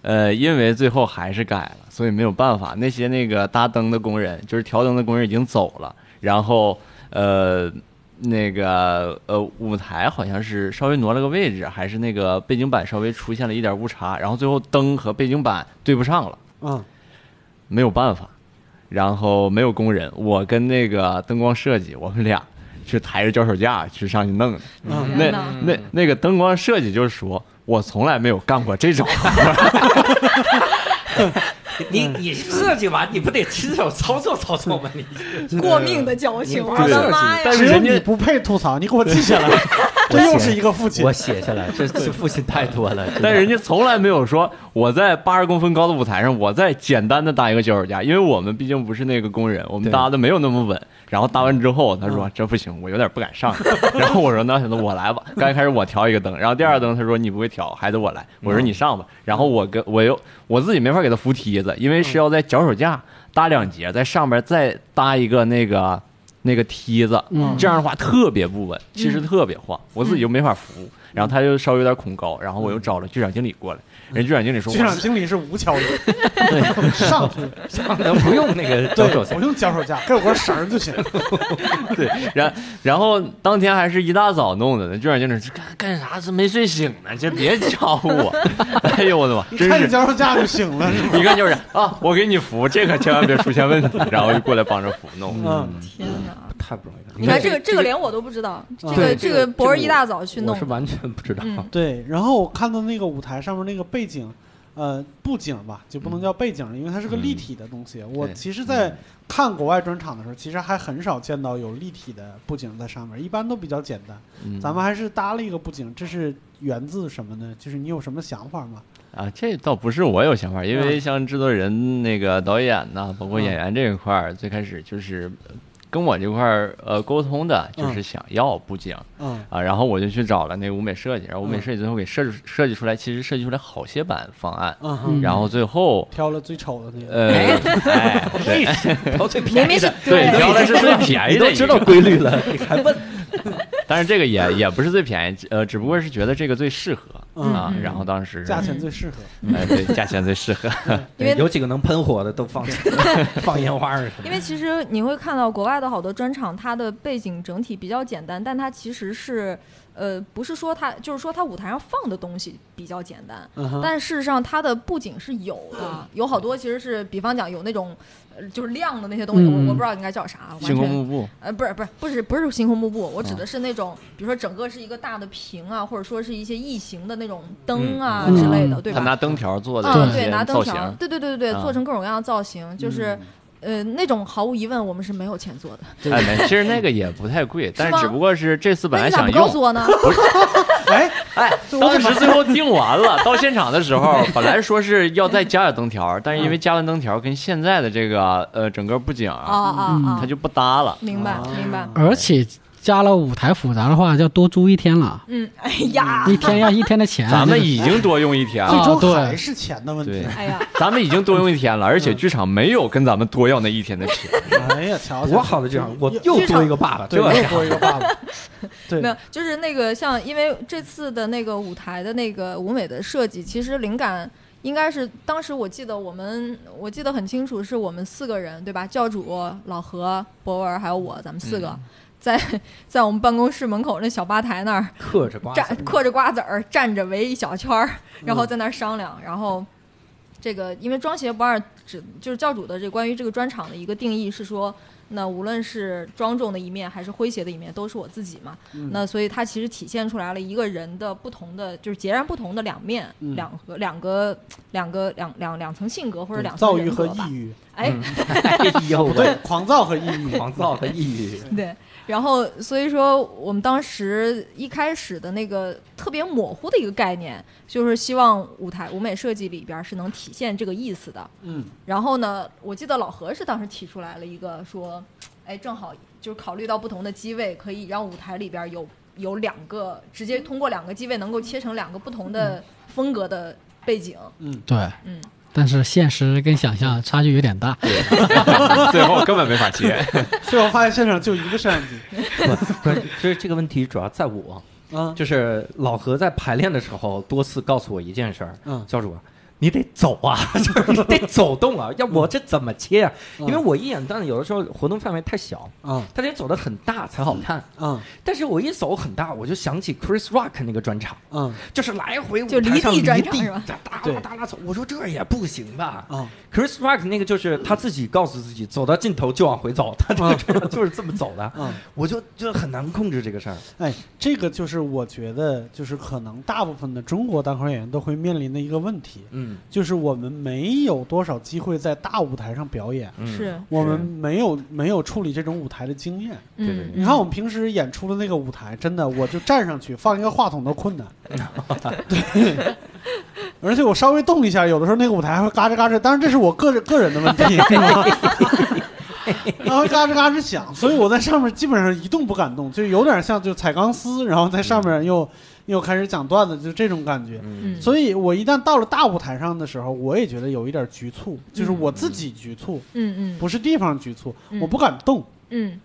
呃，因为最后还是改了，所以没有办法。那些那个搭灯的工人，就是调灯的工人已经走了，然后呃，那个呃，舞台好像是稍微挪了个位置，还是那个背景板稍微出现了一点误差，然后最后灯和背景板对不上了，嗯没有办法。然后没有工人，我跟那个灯光设计，我们俩去抬着脚手架去上去弄的。嗯那那那个灯光设计就是说，我从来没有干过这种。你你设计完，你不得亲手操作操作吗？你 过命的交情，我的妈呀！只有但是人家你不配吐槽，你给我记下来。这又是一个父亲我，写下来，这这父亲太多了。但人家从来没有说我在八十公分高的舞台上，我在简单的搭一个脚手架，因为我们毕竟不是那个工人，我们搭的没有那么稳。然后搭完之后，他说这不行，我有点不敢上。然后我说那行，那我来吧。刚开始我调一个灯，然后第二个灯他说你不会调，还得我来。我说你上吧。然后我跟我又我自己没法给他扶梯子，因为是要在脚手架搭两节，在上面再搭一个那个那个梯子，嗯这样的话特别不稳，其实特别晃，我自己就没法扶。然后他就稍微有点恐高，然后我又找了剧场经理过来，人剧场经理说，剧场经理是无桥的，上去上能不用那个脚，手架我用脚手架，给我根绳就行。对，然然后当天还是一大早弄的呢，剧场经理说干干啥？这没睡醒呢，就别叫我！哎呦我的妈，你真是！看你脚手架就行了，是吗？一看就是啊，我给你扶，这可千万别出现问题，然后就过来帮着扶弄。嗯，天哪！太不容易了。你看这个这个连我都不知道，这个这个个博儿一大早去弄，我是完全不知道。嗯对。然后我看到那个舞台上面那个背景，呃，布景吧，就不能叫背景了，因为它是个立体的东西。我其实，在看国外专场的时候，其实还很少见到有立体的布景在上面，一般都比较简单。嗯咱们还是搭了一个布景，这是源自什么呢？就是你有什么想法吗？啊，这倒不是我有想法，因为嗯像制作人、那个导演呐，包括嗯演员这一块儿，最开始就是跟我这块儿呃沟通的，就是嗯想要布景。嗯。啊，然后我就去找了那个舞美设计，然后舞美嗯。设计最后给设计设计出来，其实设计出来好些版方案，嗯哼，然后最后挑了最丑的那个。呃，哎，对。挑最便宜的，对，挑的是最便宜的，都知道。规律了，你还问？但是这个也 也不是最便宜，呃，只不过是觉得这个最适合嗯啊嗯。然后当时价钱最适合。哎，对，价钱最适合。因为有几个能喷火的都放 放烟花儿什么。因为其实你会看到国外的好多专场，它的背景整体比较简单，但它其实是，呃，不是说它就是说它舞台上放的东西比较简单，但事实上它的布景是有的，有好多其实是，比方讲有那种，呃，就是亮的那些东西，嗯我我不知道应该叫啥，完星空全。幕布，呃，不是不是不是不是星空幕布，我指哦的是那种，比如说整个是一个大的屏啊，或者说是一些异形的那种灯啊嗯之类的，对吧？他拿灯条做的嗯，对，拿灯条，，对对对对对，啊做成各种各样的造型，就是呃那种毫无疑问我们是没有钱做的。哎，没，其实那个也不太贵，但是只不过是这次本来想用，不告诉我呢？哎，哎，当时最后定完了，到现场的时候，本来说是要再加点灯条，但是因为加完灯条跟现在的这个呃整个布景啊啊，啊啊它！就不搭了。明白明白。而且加了舞台复杂的话，要多租一天了，嗯，哎呀，一天要 一天的钱。咱们已经多用一天了，最终对还是钱的问题对。哎呀，咱们已经多用一天了，而且剧场没有跟咱们多要那一天的钱。哎呀，瞧瞧，多好的剧场，我又又多一个爸爸，对，吧又多一个爸爸。对没，有，就是那个像，因为这次的那个舞台的那个舞美的设计，其实灵感应该是当时我记得我们我记得很清楚，是我们四个人对吧？教主、老何、博文还有我，咱们四个。在在我们办公室门口那小吧台那儿嗑着瓜子儿，站嗑着瓜子儿，站着围一小圈儿，然后在那儿商量。然后这个因为装鞋不二，只就是教主的这关于这个专场的一个定义是说，那无论是庄重的一面还是诙谐的一面，都是我自己嘛。嗯那所以它其实体现出来了一个人的不同的，就是截然不同的两面，嗯两个两个两个两两两层性格或者两层躁郁和抑。郁，哎，哎呦不对喂，，狂躁和抑郁，狂躁和抑郁，对，然后所以说我们当时一开始的那个特别模糊的一个概念，就是希望舞台舞美设计里边是能体现这个意思的。嗯。然后呢，我记得老何是当时提出来了一个说，哎，正好就是考虑到不同的机位，可以让舞台里边有有两个直接通过两个机位能够切成两个不同的风格的背景。嗯，对，嗯，但是现实跟想象差距有点大。最后根本没法接。最后发现现场就一个摄像机，不是，其实这个问题主要在我，嗯就是老何在排练的时候多次告诉我一件事儿，嗯教主啊。你得走啊，就 是你得走动啊，要我这怎么切啊？嗯因为我一眼段有的时候活动范围太小，嗯他得走的很大才好看。嗯但是我一走很大，我就想起 Chris Rock 那个专场，嗯就是来回舞就离地台上离地专场是吧哒哒哒啦走。我说这也不行吧嗯？Chris Rock 那个就是他自己告诉自己，走到尽头就往回走，他这个专场就是这么走的。嗯，我就就很难控制这个事儿。哎，这个就是我觉得，就是可能大部分的中国单口演员都会面临的一个问题，嗯，就是我们没有多少机会在大舞台上表演，嗯。是，我们没有没有处理这种舞台的经验。对对嗯，你看我们平时演出的那个舞台，真的，我就站上去放一个话筒都困难。对，而且我稍微动一下，有的时候那个舞台还会嘎吱嘎吱，当然这是我个人个人的问题，是吧？它会嘎吱嘎吱响，所以我在上面基本上一动不敢动，就有点像就踩钢丝，然后在上面又、又开始讲段子，就这种感觉。所以我一旦到了大舞台上的时候，我也觉得有一点局促，就是我自己局促，嗯嗯，不是地方局促，嗯。我不敢动。嗯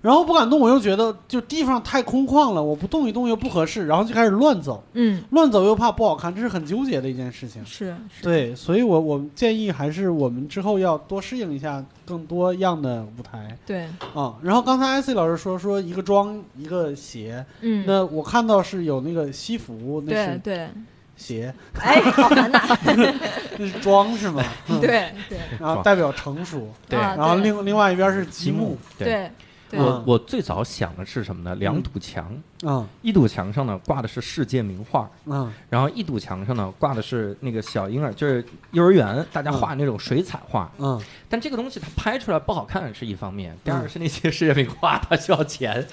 然后不敢动，我又觉得就地方太空旷了，我不动一动又不合适，然后就开始乱走，嗯。乱走又怕不好看，这是很纠结的一件事情。是是，对，所以我我建议还是我们之后要多适应一下更多样的舞台。对，啊。然后刚才艾 C 老师说说一个装一个鞋，嗯，那我看到是有那个西服，那是对对，鞋，哎，好难呐，那是装是吗？嗯，对对。然后代表成熟，对。啊然后另另外一边是积木，对。我嗯我最早想的是什么呢？两堵墙，嗯一堵墙上呢挂的是世界名画，嗯然后一堵墙上呢挂的是那个小婴儿，就是幼儿园大家画那种水彩画。嗯。但这个东西它拍出来不好看是一方面，第二是那些世界名画它需要钱，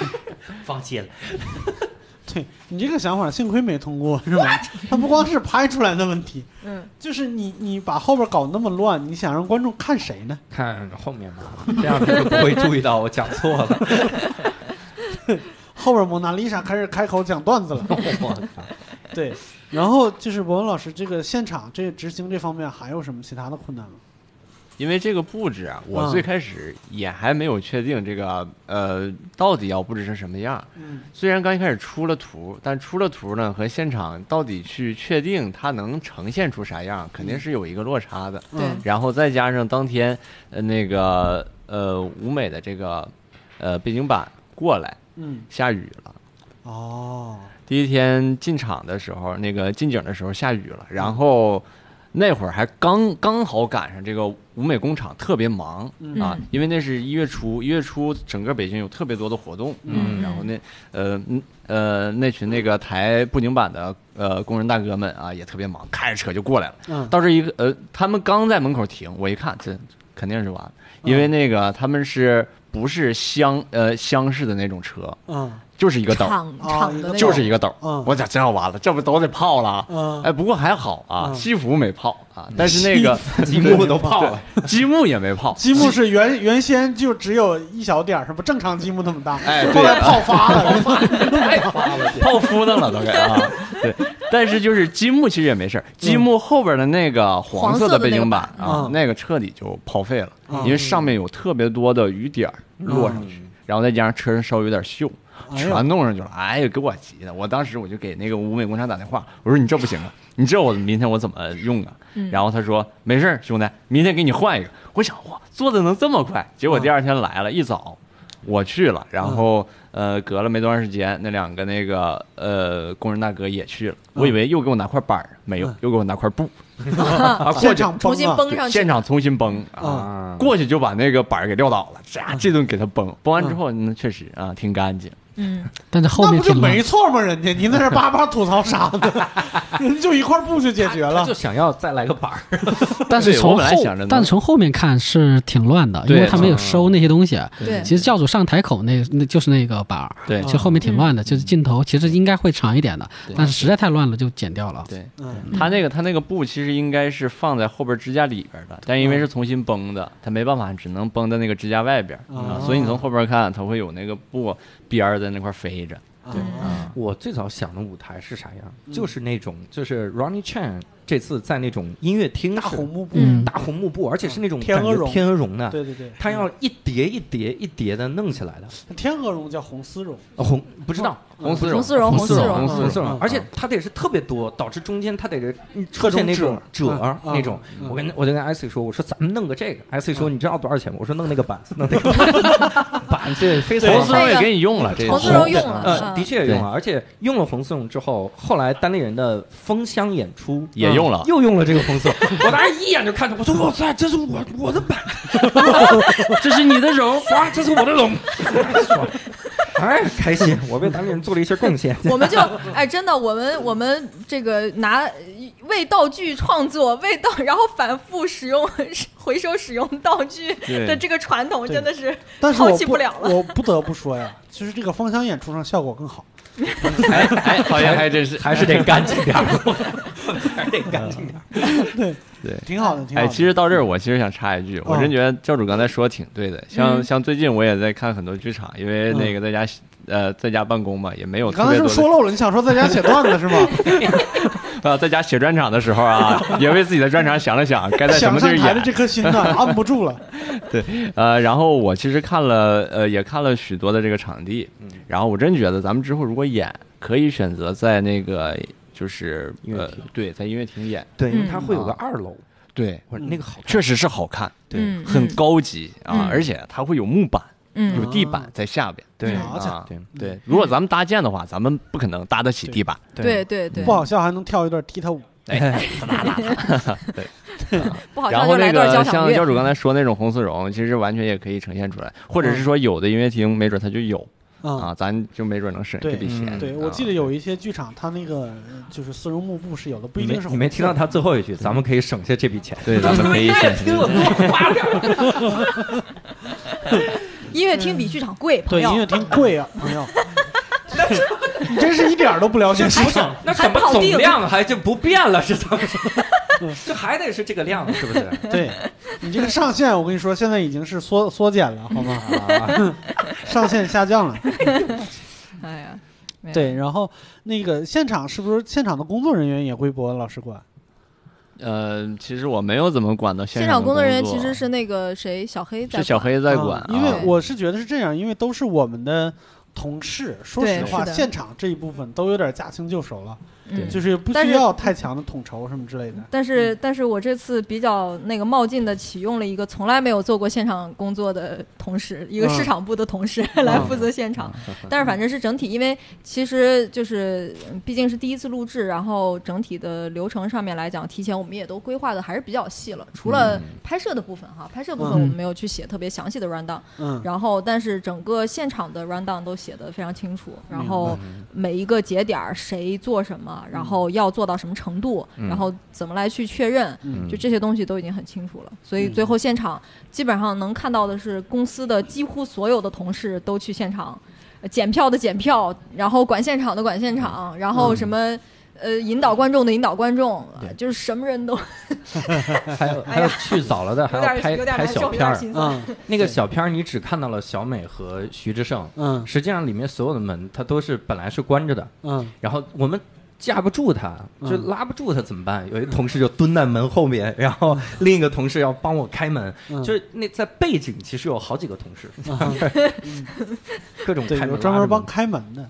放弃了。对你这个想法，幸亏没通过，是吧？它不光是拍出来的问题，嗯就是你你把后边搞那么乱，你想让观众看谁呢？看后面吧，这样他就不会注意到我讲错了。后边蒙娜丽莎开始开口讲段子了，我靠对。然后就是博文老师这个现场这个执行这方面还有什么其他的困难吗？因为这个布置啊，我嗯最开始也还没有确定这个呃到底要布置成什么样。嗯虽然刚一开始出了图，但出了图呢和现场到底去确定它能呈现出啥样，肯定是有一个落差的。对嗯然后再加上当天呃那个呃舞美的这个呃背景板过来嗯下雨了。哦第一天进场的时候，那个进景的时候下雨了，然后那会儿还刚刚好赶上这个舞美工厂特别忙嗯啊嗯，因为那是一月初，一月初整个北京有特别多的活动，嗯然后那呃嗯呃那群那个抬布景板的呃工人大哥们啊也特别忙，开着车就过来了。嗯到这一个呃，他们刚在门口停，我一看这肯定是完了，因为那个他们是不是厢呃厢式的那种车，嗯就是一个斗，就是一个斗。嗯。我讲真要完了？这不都得泡了？嗯。哎，不过还好啊，嗯。西服没泡啊，但是那个 积木都泡了，积木也没泡。积木是原原先就只有一小点儿，是不正常积木那么大，哎，后来，泡发了，泡发了，泡敷的了都给啊。对，但是就是积木其实也没事儿，积木后边的那个黄色的背景板啊那个彻底就泡废了，嗯。因为上面有特别多的雨点儿落上去，然后再加上车上稍微有点锈。哎全弄上去了，哎呀，给我急的！我当时我就给那个舞美工厂打电话，我说你这不行啊，你这我明天我怎么用啊？嗯然后他说没事儿，兄弟，明天给你换一个。我想哇，做的能这么快？结果第二天来了，一早我去了，然后呃，隔了没多长时间，那两个那个呃工人大哥也去了，我以为又给我拿块板儿，没有嗯，又给我拿块布。啊，过去现场重新崩上去现。场重新崩啊，啊，过去就把那个板儿给撂倒了，这，这顿给他崩，崩完之后，那确实啊，挺干净。嗯，但是后那不就没错吗？人家你在这叭叭吐槽啥呢？人就一块布就解决了就。想要再来个板儿，但是从后但是从后面看是挺乱的，因为他没有收那些东西。对其实教主上台口那那就是那个板儿，对就后面挺乱的，嗯就是镜头其实应该会长一点的，但是实在太乱了就剪掉了。对，嗯，他那个他那个布其实应该是放在后边支架里边的，但因为是重新绷的，他没办法，只能绷在那个支架外边所以你从后边看，它会有那个布边儿在那块飞着。对嗯。我最早想的舞台是啥样？嗯。就是那种，就是 Ronnie Chan 这次在那种音乐厅大红幕布，嗯。大红幕布，而且是那种天鹅绒。天鹅绒的，对对对，他要一叠一叠一叠的弄起来的。天鹅绒叫红丝绒，呃红不知道红丝绒，红丝绒，红丝绒，红丝绒红丝绒嗯，而且它得是特别多，导致中间它得是嗯出现那种褶那种。嗯我跟我就跟 IC 说，我说咱们弄个这个，IC 说你知道多少钱吗？我说弄那个板子，弄那个 板板这非常红丝绒也给你用了，这红丝绒用了的确也用了，而且用了红丝绒之后，后来单立人的封箱演出也用了。又用了这个红色，我当时一眼就看出，我说哇塞，这是我我的板，这是你的绒，哇，这是我的绒，哎，开心，我为单立人做了一些贡献。我们就哎，真的，我们我们这个拿为道具创作，为道，然后反复使用回收使用道具的这个传统，真的是但是抛我弃不了了我不得不说呀，其实这个芳香演出上效果更好。哎哎，好像还真是，还是得干净点儿，还是得干净点儿。对对挺好的，挺好哎，其实到这儿，我其实想插一句，我真觉得教主刚才说的挺对的。像嗯像最近我也在看很多剧场，因为那个在家呃在家办公嘛，也没有刚才特别多的是不是说漏了？你想说在家写段子是吗？啊，在家写专场的时候啊，也为自己的专场想了想，该在什么地儿演。这颗心呢，按不住了。对呃，然后我其实看了，呃，也看了许多的这个场地，嗯然后我真觉得咱们之后如果演，可以选择在那个就是呃音乐厅，对，在音乐厅演，对，因为嗯它会有个二楼，对，或者那个好看，确实是好看，对嗯很高级啊嗯，而且它会有木板，嗯有地板在下边。对对对，如果咱们搭建的话，咱们不可能搭得起地板。对对对不，好笑还能跳一段踢踏舞。不好然后那笑就来段个交响乐。像教主刚才说那种红丝绒，其实完全也可以呈现出来，或者是说有的音乐厅没准它就有啊，啊，咱就没准能省这笔钱。嗯对，我记得有一些剧场，它那个呃就是丝绒幕布是有的，不一你没定是你没听到他最后一句，咱们可以省下这笔钱。对，咱们可以省听我多花点音乐厅比剧场贵，朋友对音乐厅贵啊，朋友。你 真是一点儿都不了解市场。那怎么总量还就不变了？是怎么着？这还得是这个量，是不是？对你这个上限，我跟你说，现在已经是缩缩减了，好吗？啊，上限下降了。哎呀，对，然后那个现场是不是现场的工作人员也归博恩老师管？呃，其实我没有怎么管到现场工作人员其实是那个谁，小黑在是小黑在管啊，因为啊我是觉得是这样，因为都是我们的同事，说实话，现场这一部分都有点驾轻就熟了，嗯。就是不需要太强的统筹什么之类的。但是，但是我这次比较那个冒进的启用了一个从来没有做过现场工作的同事，一个市场部的同事、来负责现场。但是反正是整体，因为其实就是嗯毕竟是第一次录制，然后整体的流程上面来讲，提前我们也都规划的还是比较细了。除了拍摄的部分哈，拍摄部分嗯我们没有去写特别详细的 run down，、嗯，然后但是整个现场的 run down 都写的非常清楚，然后每一个节点儿谁做什么，然后要做到什么程度，嗯然后怎么来去确认，嗯就这些东西都已经很清楚了。所以嗯最后现场基本上能看到的是公司的几乎所有的同事都去现场，呃检票的检票，然后管现场的管现场，然后什么。呃，引导观众的引导观众，呃就是什么人都 还有 还有去早了的，还要拍拍小片儿。嗯。那个小片儿你只看到了小美和徐志胜，嗯。实际上里面所有的门它都是本来是关着的，嗯。然后我们架不住他，嗯就拉不住他怎么办？有一同事就蹲在门后面，然后另一个同事要帮我开门，嗯，就是那在背景其实有好几个同事，各种对，开门有专门帮开门的。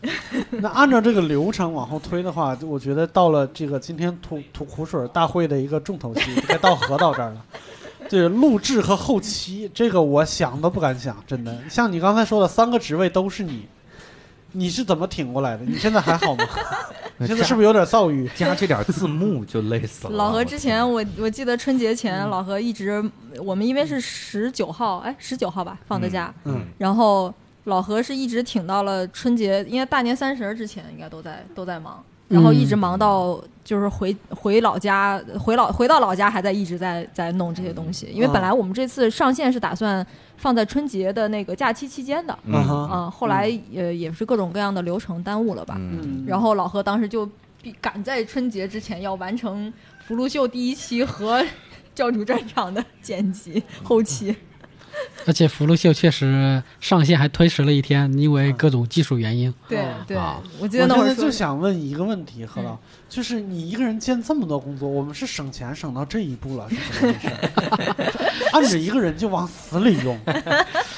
那按照这个流程往后推的话，我觉得到了这个今天吐吐苦水大会的一个重头戏，就该到何到这儿了。对，录制和后期，这个我想都不敢想，真的。像你刚才说的，三个职位都是你，你是怎么挺过来的？你现在还好吗？你现在是不是有点躁郁？加这点字幕就累死了。老何之前我我记得春节前老何一直我们因为是十九号哎十九号吧放的假，嗯然后老何是一直挺到了春节，应该大年三十儿之前应该都在都在忙，然后一直忙到就是回回老家回老回到老家还在一直在在弄这些东西，因为本来我们这次上线是打算放在春节的那个假期期间的，嗯。后来呃也是各种各样的流程耽误了吧，然后老何当时就必赶在春节之前要完成《福禄秀》第一期和 教主战场的剪辑后期。而且福禄秀确实上线还推迟了一天，因为各种技术原因。对啊，我记得那会我现在就，想问一个问题，何老嗯，就是你一个人兼这么多工作，我们是省钱省到这一步了，是怎么回事？按着一个人就往死里用，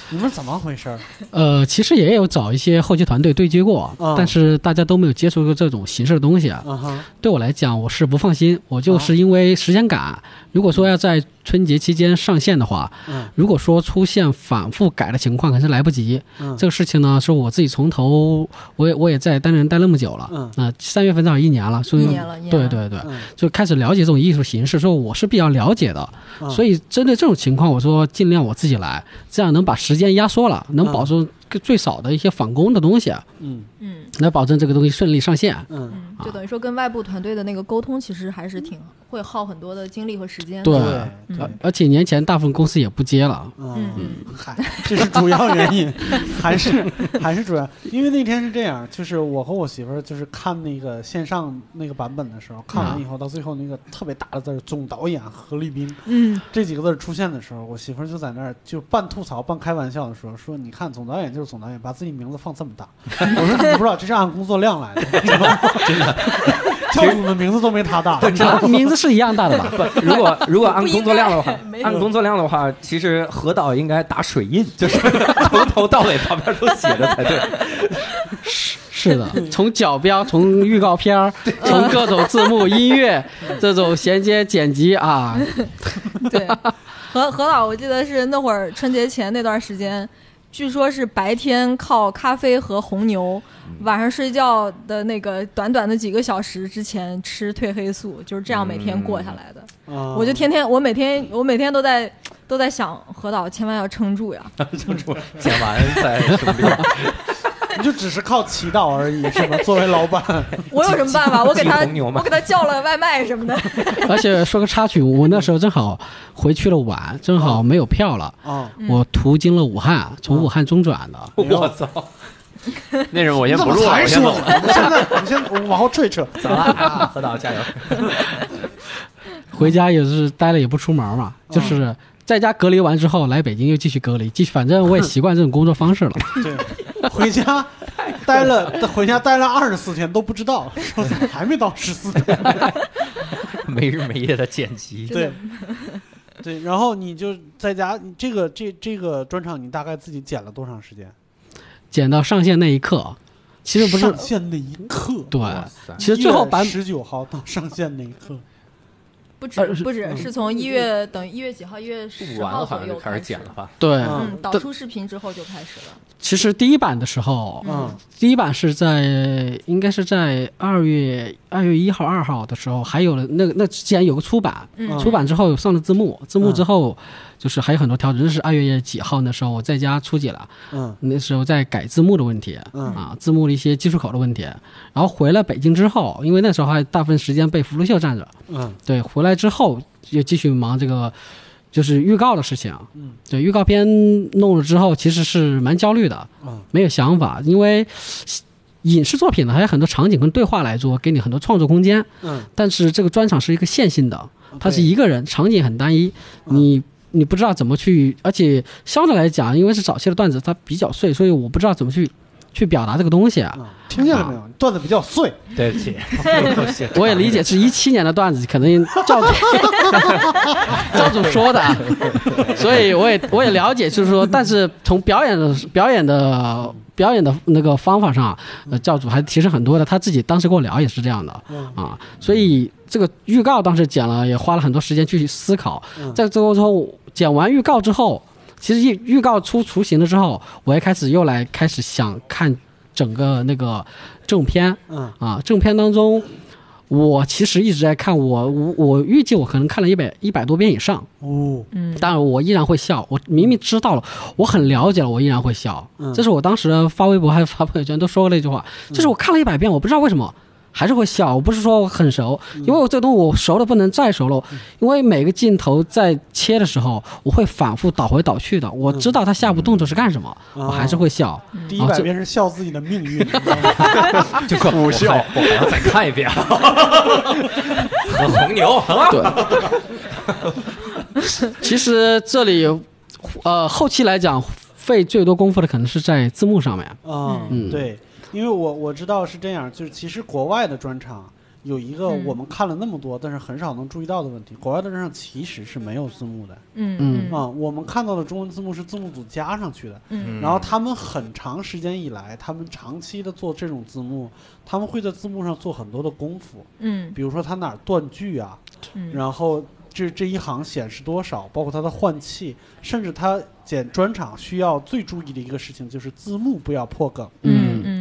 你们怎么回事？呃，其实也有找一些后期团队对接过，嗯但是大家都没有接触过这种形式的东西啊。嗯，对我来讲，我是不放心，我就是因为时间赶。如果说要在春节期间上线的话，嗯如果说出现反复改的情况，可是来不及。嗯这个事情呢，是我自己从头，我也我也在单人待那么久了，嗯啊、三月份正好一年了，所以对对对，嗯。就开始了解这种艺术形式，说我是比较了解的，嗯。所以针对这种情况，我说尽量我自己来，这样能把时间压缩了，能保证最少的一些返工的东西，嗯。嗯。来保证这个东西顺利上线。嗯，嗯，就等于说跟外部团队的那个沟通，其实还是挺会耗很多的精力和时间的。对而嗯，而且年前大部分公司也不接了，嗯嗯。嗨，这是主要原因，还是还是主要，因为那天是这样，就是我和我媳妇儿就是看那个线上那个版本的时候，看完以后到最后那个特别大的字儿“总导演何立斌”嗯，这几个字儿出现的时候，我媳妇儿就在那儿就半吐槽半开玩笑的说：“说你看总导演就是总导演，把自己名字放这么大。”我说：“你不知道这是按工作量来的，真的，教主的名字都没他大。啊名字是一样大的吧？不，如果如果按工作量的话，按工作量的话，其实何导应该打水印，就是 从头到尾旁边都写着才对。是是的，从角标，从预告片儿，从各种字幕、音乐这种衔接剪辑啊，对。何何导，我记得是那会儿春节前那段时间，据说是白天靠咖啡和红牛，晚上睡觉的那个短短的几个小时之前吃褪黑素，就是这样每天过下来的。嗯我就天天，我每天，我每天都在都在想，何导千万要撑住呀！撑住剪完再 你就只是靠祈祷而已，是吧？作为老板，我有什么办法？我给他，我给他叫了外卖什么的。而且说个插曲，我那时候正好回去了晚，正好没有票了，啊，嗯我途经了武汉，从武汉中转的。我操！那种我你怎么先不录了？我先走。你现在，你先往后撤一撤。走了啊，何导加油！回家也是待了也不出门嘛，就是在家隔离完之后来北京又继续隔离，继续，反正我也习惯这种工作方式了。对，回家待了，回家待了二十四天都不知道，说怎么还没到十四天？没日没夜的剪辑，对，对，然后你就在家，你这个这这个专场你大概自己剪了多长时间？剪到上线那一刻，其实不是上线那一刻，对，其实最后版十九号到上线那一刻，不止不止，是从一月等一月几号？一月十完号左右了好像就开始剪了。吧？对，嗯嗯，导出视频之后就开始了。其实第一版的时候，嗯第一版是在应该是在二月二月一号、二号的时候，还有了那个那之前有个出版，嗯出版之后上了字幕，字幕之后就是还有很多调整。这是二月几号那时候我在家初几了，嗯。那时候在改字幕的问题，嗯。啊，字幕的一些技术口的问题。然后回了北京之后，因为那时候还大部分时间被福禄秀占着，嗯。对，回来之后又继续忙这个。就是预告的事情，嗯，对，预告片弄了之后，其实是蛮焦虑的，嗯。没有想法，因为影视作品呢还有很多场景跟对话来做，给你很多创作空间。嗯，但是这个专场是一个线性的，它是一个人，场景很单一，嗯。你你不知道怎么去，而且相对来讲，因为是早期的段子，它比较碎，所以我不知道怎么去去表达这个东西啊。嗯听见了没有？段子比较碎，对不起，我也理解是一七年的段子，可能教主 教主说的，啊，所以我也我也了解，就是说，但是从表演的表演的表演的那个方法上，呃，教主还提升很多的。他自己当时跟我聊也是这样的嗯啊，所以这个预告当时剪了，也花了很多时间去思考。嗯在最后之后，剪完预告之后，其实预预告出雏形了之后，我也开始又来开始想看整个那个正片嗯啊，正片当中，我其实一直在看，我我我预计我可能看了一百一百多遍以上，哦，嗯，但我依然会笑。我明明知道了，我很了解了，我依然会笑。嗯这是我当时发微博还是发朋友圈都说过那句话，就是我看了一百遍，我不知道为什么。还是会笑，我不是说我很熟，因为我这个东西我熟的不能再熟了，因为每个镜头在切的时候，我会反复倒回倒去的，我知道他下一步动作是干什么，我还是会笑。第一百遍是笑自己的命运，就说苦笑，我还要再看一遍。和红牛，对。其实这里，呃，后期来讲费最多功夫的可能是在字幕上面。啊，嗯。对，因为我我知道是这样，就是其实国外的专场有一个嗯。我们看了那么多，但是很少能注意到的问题，国外的专场其实是没有字幕的。嗯嗯。啊，我们看到的中文字幕是字幕组加上去的，嗯。然后他们很长时间以来，他们长期的做这种字幕，他们会在字幕上做很多的功夫，嗯。比如说他哪儿断句啊，嗯，然后这这一行显示多少，包括它的换气，甚至他剪专场需要最注意的一个事情就是字幕不要破梗。嗯嗯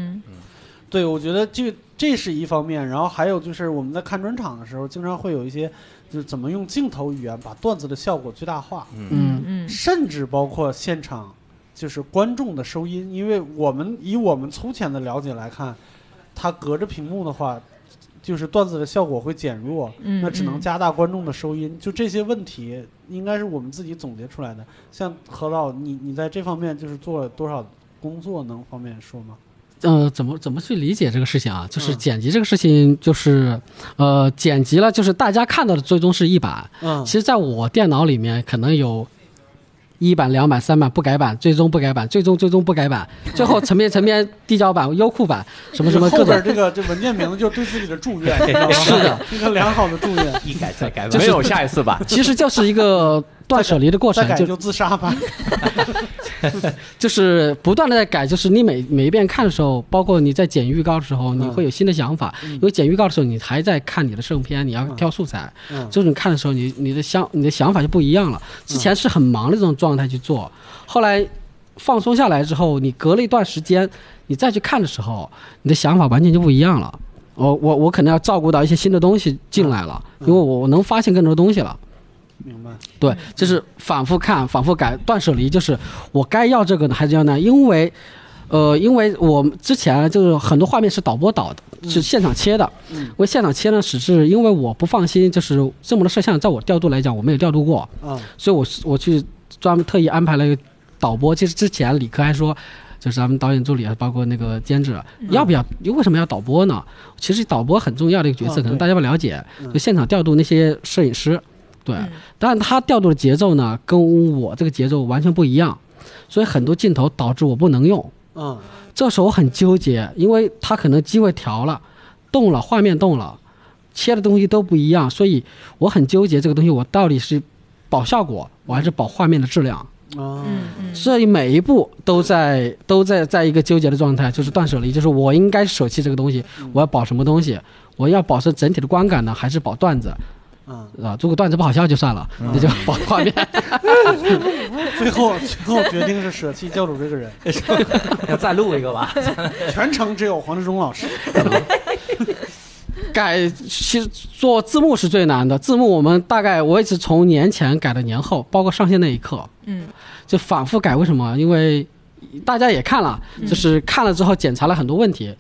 对，我觉得这这是一方面，然后还有就是我们在看专场的时候，经常会有一些就是怎么用镜头语言把段子的效果最大化，嗯嗯甚至包括现场就是观众的收音，因为我们以我们粗浅的了解来看，它隔着屏幕的话，就是段子的效果会减弱，嗯，那只能加大观众的收音。就这些问题，应该是我们自己总结出来的。像何导，你你在这方面就是做了多少工作，能方便说吗？呃，怎么怎么去理解这个事情啊？就是嗯剪辑这个事情，就是呃，剪辑了，就是大家看到的最终是一版。嗯其实，在我电脑里面可能有一版、两版、三版不改版，最终不改版，最终最终不改版，最后层面层面递交版、优酷版什么什么各种后边。这个这文件名字就是对自己的祝愿，是的，一个良好的祝愿。一改再改，没有下一次吧。其实就是一个断舍离的过程，就再改就自杀吧。就是不断的在改，就是你每每一遍看的时候，包括你在剪预告的时候，你会有新的想法，因为剪预告的时候你还在看你的正片，你要挑素材，嗯就是你看的时候，你你的想你的想法就不一样了。之前是很忙的这种状态去做，后来放松下来之后，你隔了一段时间，你再去看的时候，你的想法完全就不一样了。我我我可能要照顾到一些新的东西进来了，因为我我能发现更多东西了。明白。对，就是反复看、反复改，断舍离，就是我该要这个呢，还是要那？因为，呃，因为我之前就是很多画面是导播导的，是现场切的。嗯因为现场切呢，只是因为我不放心，就是这么多摄像，在我调度来讲，我没有调度过，嗯所以我是我去专门特意安排了一个导播。其实之前李科还说。就是咱们导演助理啊，包括那个监制，要不要？为什么要导播呢？其实导播很重要的一个角色，可能大家不了解。嗯就现场调度那些摄影师，对，嗯但他调度的节奏呢，跟我这个节奏完全不一样，所以很多镜头导致我不能用。嗯这时候我很纠结，因为他可能机位调了，动了，画面动了，切的东西都不一样，所以我很纠结这个东西我到底是保效果，我还是保画面的质量。啊嗯嗯所以每一步都在都在在一个纠结的状态，就是断舍离，就是我应该舍弃这个东西，我要保什么东西？我要保持整体的观感呢，还是保段子？嗯，啊，如果段子不好笑就算了，那就保画面。最后最后决定是舍弃教主这个人，要再录一个吧？全程只有黄志忠老师。改其实做字幕是最难的，字幕我们大概我一直从年前改到年后，包括上线那一刻，嗯就反复改。为什么？因为大家也看了，就是看了之后检查了很多问题，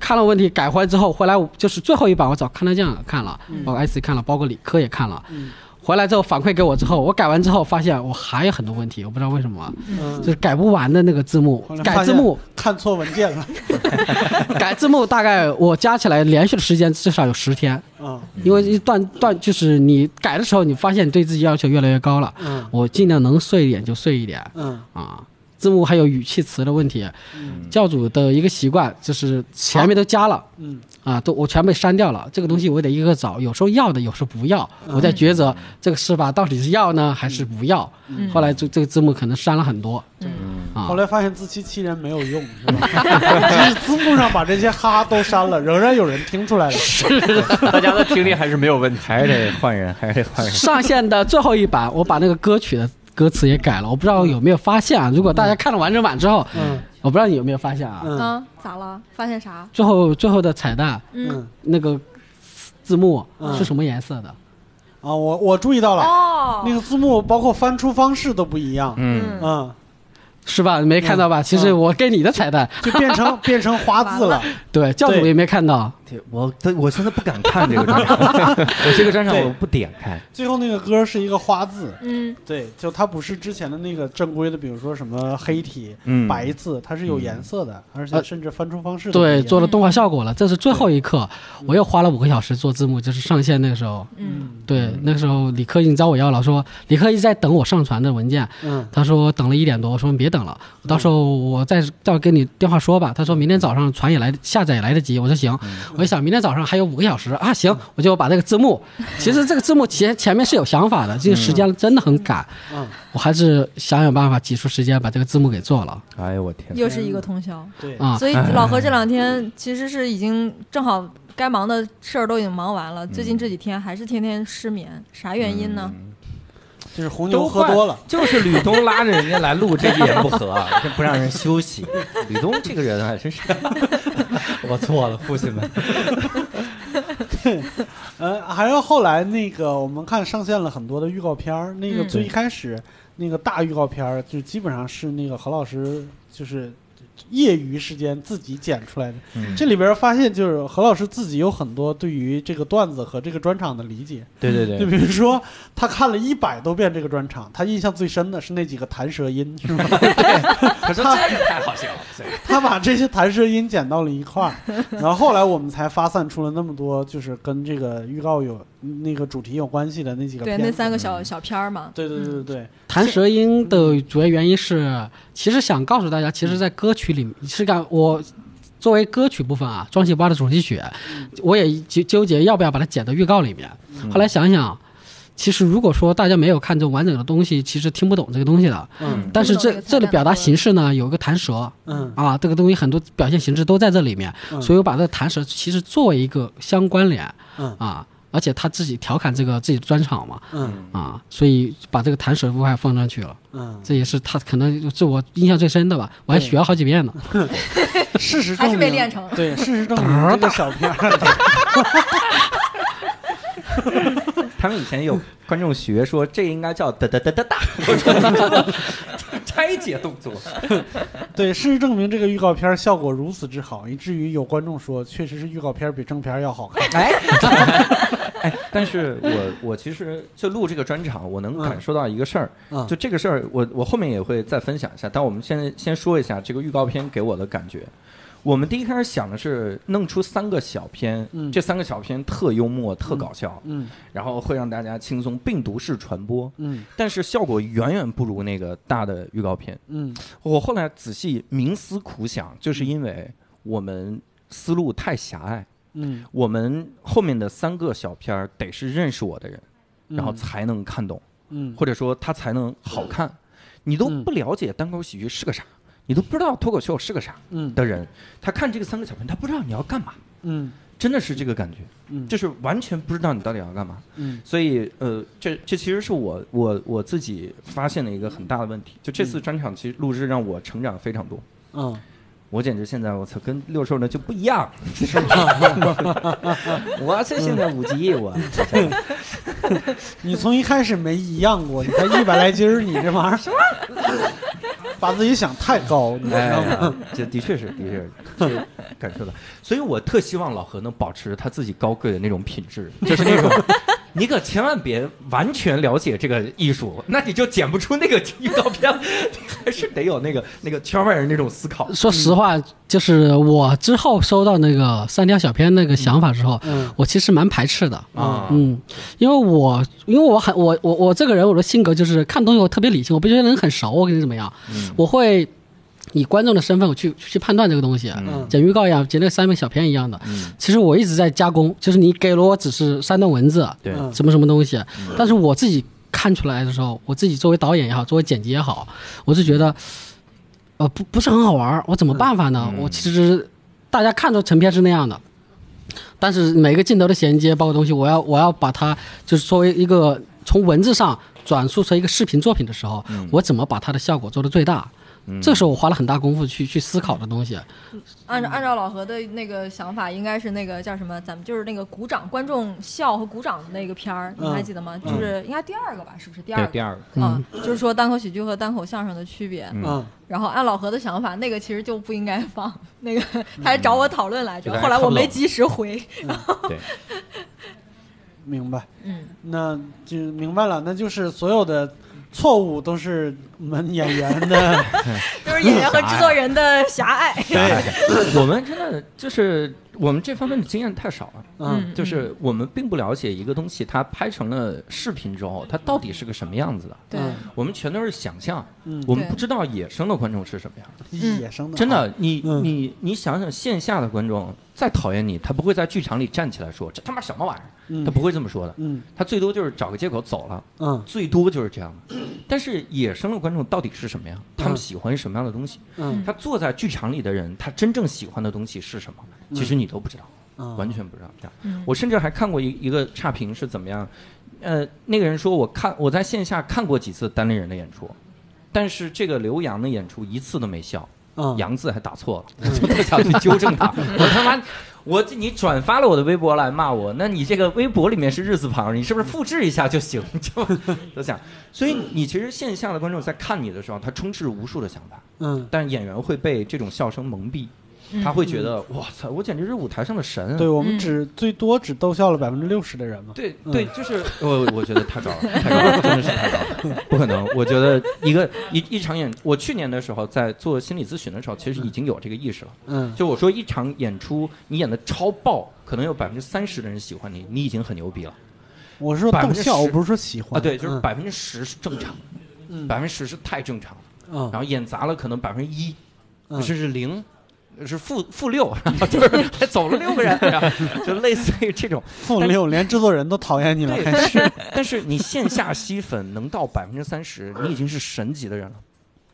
看了问题改回来之后，回来就是最后一版我找看台酱看了，包括 IC 看了，包括理科也看了。嗯回来之后反馈给我之后，我改完之后发现我还有很多问题，我不知道为什么，嗯就，是改不完的那个字幕改字幕看错文件了。改字幕大概我加起来连续的时间至少有十天。嗯因为一段段就是你改的时候，你发现你对自己要求越来越高了。嗯我尽量能碎一点就碎一点嗯啊。字幕还有语气词的问题，嗯教主的一个习惯就是前面都加了嗯啊，都我全被删掉了。这个东西我得一个个找，有时候要的，有时候不要，我在抉择这个是吧，到底是要呢还是不要？嗯，后来这这个字幕可能删了很多啊后。来发现自欺欺人没有用，是吧？就是字幕上把这些哈都删了，仍然有人听出来了。是大家的听力还是没有问题。还是得换人，还是得换人。上线的最后一版，我把那个歌曲的歌词也改了，我不知道有没有发现啊？如果大家看了完整版之后，嗯我不知道你有没有发现啊？嗯嗯，咋了？发现啥？最后最后的彩蛋嗯，嗯那个字幕嗯是什么颜色的？啊，我我注意到了，哦，那个字幕包括翻出方式都不一样，嗯，嗯，嗯，是吧？没看到吧？其实我给你的彩蛋，就变成变成 花字了。对，教主也没看到。对我都我现在不敢看这个专场，我这个专场我不点开。最后那个歌是一个花字，嗯，对，就它不是之前的那个正规的，比如说什么黑体、嗯白字，它是有颜色的，而且呃甚至翻出方式对，做了动画效果了。这是最后一刻，我又花了五个小时做字幕，就是上线那个时候。嗯，对，那个时候李克已经找我要了，说李克一直在等我上传的文件，嗯他说等了一点多，我说你别等了，到时候我再再跟你电话说吧。他说明天早上传也来下载也来得及，我说行。我一想明天早上还有五个小时啊，行，我就把这个字幕，其实这个字幕前前面是有想法的，这个时间真的很赶，嗯，我还是想想办法挤出时间把这个字幕给做了哎呦我天！又是一个通宵。对，啊。所以老何这两天其实是已经正好该忙的事儿都已经忙完了，最近这几天还是天天失眠，啥原因呢？就是红牛喝多了，就是吕东拉着人家来录这一言不合，这不让人休息。吕东这个人啊，真是，我错了，父亲们。呃，还有后来那个我们看上线了很多的预告片儿，那个嗯最一开始那个大预告片儿就基本上是那个何老师就是业余时间自己剪出来的。嗯这里边发现就是何老师自己有很多对于这个段子和这个专场的理解。对对对就比如说，他看了一百多遍这个专场，他印象最深的是那几个弹舌音，是吧？可是这个太好笑了，他把这些弹舌音剪到了一块儿，然后后来我们才发散出了那么多，就是跟这个预告有那个主题有关系的那几个对，那三个小小片儿嘛。对对对对。嗯对，弹舌音的主要原因是，其实想告诉大家，其实，在歌曲里是感我作为歌曲部分啊，《装鞋吧》的主题曲，我也纠纠结要不要把它剪到预告里面。后来想想，其实如果说大家没有看这完整的东西，其实听不懂这个东西的。嗯。但是这这里表达形式呢，有一个弹舌嗯。啊，这个东西很多表现形式都在这里面，嗯。所以我把这个弹舌其实作为一个相关联嗯。啊。而且他自己调侃这个自己的专场嘛，嗯。啊，所以把这个弹舌部还放上去了。嗯，这也是他可能是我印象最深的吧，我还学了好几遍呢。事实证明还是没练成对，事实证明这个小片儿，他们以前有观众学说，这应该叫哒哒哒哒哒，拆解动作。对，事实证明这个预告片效果如此之好，以至于有观众说，确实是预告片比正片要好看。哎，哎，但是我我其实就录这个专场，我能感受到一个事儿，嗯就这个事儿，我我后面也会再分享一下。但我们现在先说一下这个预告片给我的感觉。我们第一开始想的是弄出三个小片，嗯。这三个小片特幽默、特搞笑，嗯。然后会让大家轻松病毒式传播。嗯。但是效果远远不如那个大的预告片。嗯。我后来仔细冥思苦想，就是因为我们思路太狭隘，嗯，我们后面的三个小片儿得是认识我的人，嗯。然后才能看懂，嗯。或者说他才能好看。你都嗯不了解单口喜剧是个啥，你都不知道脱口秀是个啥嗯的人，他看这个三个小朋友，他不知道你要干嘛，嗯真的是这个感觉，嗯，就是完全不知道你到底要干嘛。嗯所以，呃，这这其实是我我我自己发现的一个很大的问题。就这次专场，其实录制让我成长非常多。嗯，我简直现在我操，跟六兽呢就不一样，我这现在五级，我 你从一开始没一样过，你才一百来斤儿，你这玩意儿把自己想太高，你知哎道吗？呀，这的确是，的确是，是感受到。所以我特希望老何能保持他自己高贵的那种品质，就是那种。你可千万别完全了解这个艺术，那你就剪不出那个预告片，你 还是得有那个那个圈外人那种思考。说实话，就是我之后收到那个三条小片那个想法之后，嗯。我其实蛮排斥的。啊。嗯，因为我因为我很我我我这个人我的性格就是看东西我特别理性，我不觉得人很熟，我跟你怎么样，嗯。我会以观众的身份我去去判断这个东西，嗯。剪预告一样，剪那个三本小片一样的。嗯，其实我一直在加工，就是你给了我只是三段文字，对，嗯。什么什么东西，但是我自己看出来的时候，我自己作为导演也好，作为剪辑也好，我是觉得，呃，不不是很好玩儿，我怎么办法呢？嗯。我其实大家看着成片是那样的，但是每个镜头的衔接，包括东西，我要我要把它就是作为一个从文字上转述成一个视频作品的时候，嗯。我怎么把它的效果做到最大？嗯这是我花了很大功夫去去思考的东西。按照按照老何的那个想法，应该是那个叫什么？咱们就是那个鼓掌，观众笑和鼓掌的那个片儿，你还记得吗？就是应该第二个吧？是不是第二个？对第二个，啊，就是说单口喜剧和单口相声的区别。嗯嗯，然后按老何的想法，那个其实就不应该放。那个他还找我讨论来着，嗯后来我没及时回。对，明白。嗯，那就明白了，那就是所有的错误都是我们演员的 都是演员和制作人的狭隘。对，我们真的就是我们这方面的经验太少了。嗯。就是我们并不了解一个东西，它拍成了视频之后，它到底是个什么样子的。我们全都是想象，嗯，我们不知道野生的观众是什么样。野生的，真的，你嗯。你你想想，线下的观众再讨厌你，他不会在剧场里站起来说这他妈什么玩意儿，嗯，他不会这么说的，嗯他最多就是找个借口走了，嗯最多就是这样的。但是野生的观众到底是什么呀？他们嗯喜欢什么样的东西？嗯他坐在剧场里的人，他真正喜欢的东西是什么？其实你都不知道。嗯，完全不知道这样。嗯我甚至还看过一一个差评是怎么样，呃，那个人说我看我在线下看过几次单立人的演出，但是这个刘洋的演出一次都没笑，嗯洋字还打错了，我特想去纠正他。我他妈，我你转发了我的微博来骂我，那你这个微博里面是日字旁，你是不是复制一下就行？就 就想，所以你其实线下的观众在看你的时候，他充斥无数的想法，嗯，但演员会被这种笑声蒙蔽。他会觉得我操，我简直是舞台上的神。对我们嗯只最多只逗笑了百分之六十的人嘛，对嗯对，就是我我觉得太高了，太高了，真的是太高了，不可能。我觉得一个一一场演，我去年的时候在做心理咨询的时候，其实已经有这个意识了。嗯就我说一场演出，你演的超爆，可能有百分之三十的人喜欢你，你已经很牛逼了我是说逗笑，10%我不是说喜欢啊！对，就是嗯百分之十是正常，嗯百分之十是太正常了。嗯然后演砸了，可能百分之一，嗯甚至零。是负负六，然 后就是还走了六个人，然后就类似于这种，负六，连制作人都讨厌你了，对，但是是但是你线下吸粉能到百分之三十，你已经是神级的人了。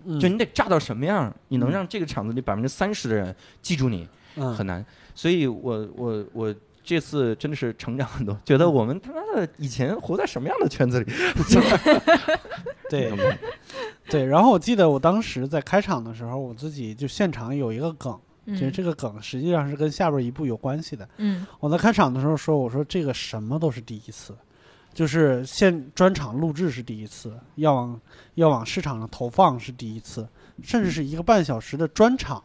嗯就你得炸到什么样，你能让这个场子里百分之三十的人记住你，嗯很难。所以我我我这次真的是成长很多，觉得我们他妈的以前活在什么样的圈子里？对对，然后我记得我当时在开场的时候，我自己就现场有一个梗，其实嗯这个梗实际上是跟下边一部有关系的。嗯我在开场的时候说，我说这个什么都是第一次，就是现专场录制是第一次，要往要往市场上投放是第一次，甚至是一个半小时的专场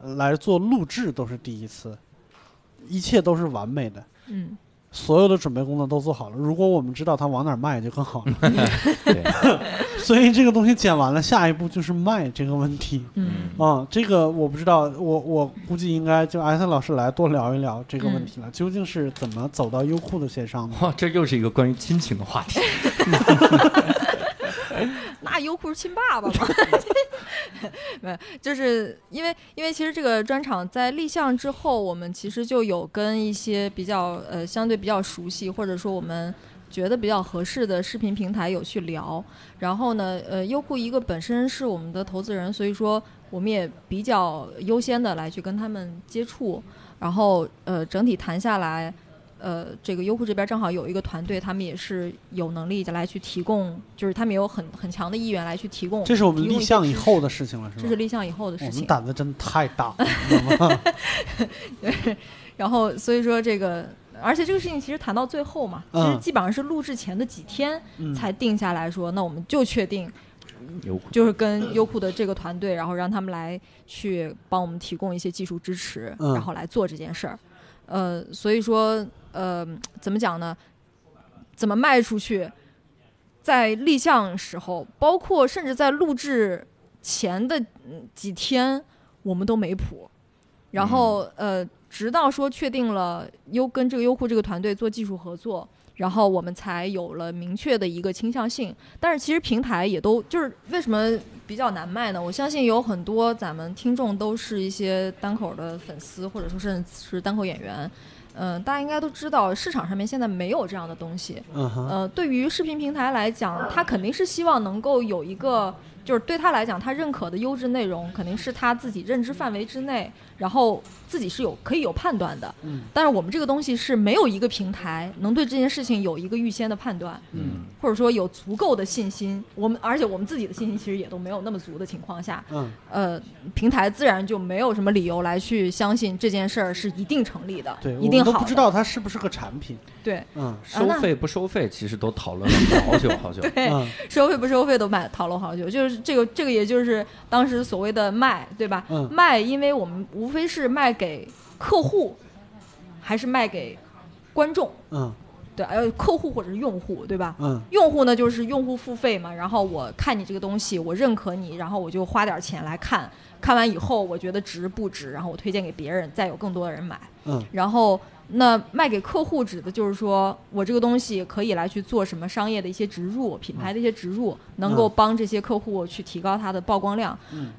呃来做录制都是第一次，一切都是完美的。嗯所有的准备工作都做好了，如果我们知道它往哪儿卖就更好了。对，所以这个东西剪完了，下一步就是卖这个问题。嗯啊、这个我不知道，我我估计应该就艾森老师来多聊一聊这个问题了，究竟是怎么走到优酷的线上的？哇，这又是一个关于亲情的话题。那优酷是亲爸爸吗？没有，就是因为因为其实这个专场在立项之后，我们其实就有跟一些比较呃相对比较熟悉，或者说我们觉得比较合适的视频平台有去聊。然后呢，呃，优酷一个本身是我们的投资人，所以说我们也比较优先的来去跟他们接触。然后呃，整体谈下来。呃，这个优酷这边正好有一个团队，他们也是有能力来去提供，就是他们有很很强的意愿来去提供。这是我们立项以后的事情了，是吧？这是立项以后的我们事情。胆子真的太大了，你知道吗？然后所以说这个，而且这个事情其实谈到最后嘛，其实嗯基本上是录制前的几天嗯才定下来说，那我们就确定优酷就是跟优酷的这个团队，然后让他们来去帮我们提供一些技术支持，嗯然后来做这件事儿。呃，所以说，呃，怎么讲呢？怎么卖出去？在立项时候，包括甚至在录制前的嗯几天，我们都没谱。然后，呃，直到说确定了优跟这个优酷这个团队做技术合作，然后我们才有了明确的一个倾向性。但是其实平台也都就是为什么比较难卖呢？我相信有很多咱们听众都是一些单口的粉丝，或者说甚至是单口演员。嗯、大家应该都知道，市场上面现在没有这样的东西。嗯对于视频平台来讲，它肯定是希望能够有一个就就是对他来讲，他认可的优质内容肯定是他自己认知范围之内，然后自己是有可以有判断的。嗯但是我们这个东西是没有一个平台能对这件事情有一个预先的判断，嗯或者说有足够的信心。我们而且我们自己的信心其实也都没有那么足的情况下，嗯呃，平台自然就没有什么理由来去相信这件事儿是一定成立的，对，一定好。我们都不知道它是不是个产品。对嗯收费不收费，其实都讨论了好久好久。对，嗯收费不收费都买讨论好久，就是这个这个也就是当时所谓的卖，对吧？嗯卖，因为我们无非是卖给客户，还是卖给观众，嗯对，呃，客户或者是用户，对吧？嗯用户呢，就是用户付费嘛，然后我看你这个东西，我认可你，然后我就花点钱来看，看完以后我觉得值不值，然后我推荐给别人，再有更多的人买。嗯然后那卖给客户指的就是说我这个东西可以来去做什么商业的一些植入、品牌的一些植入，能够帮这些客户去提高它的曝光量。嗯，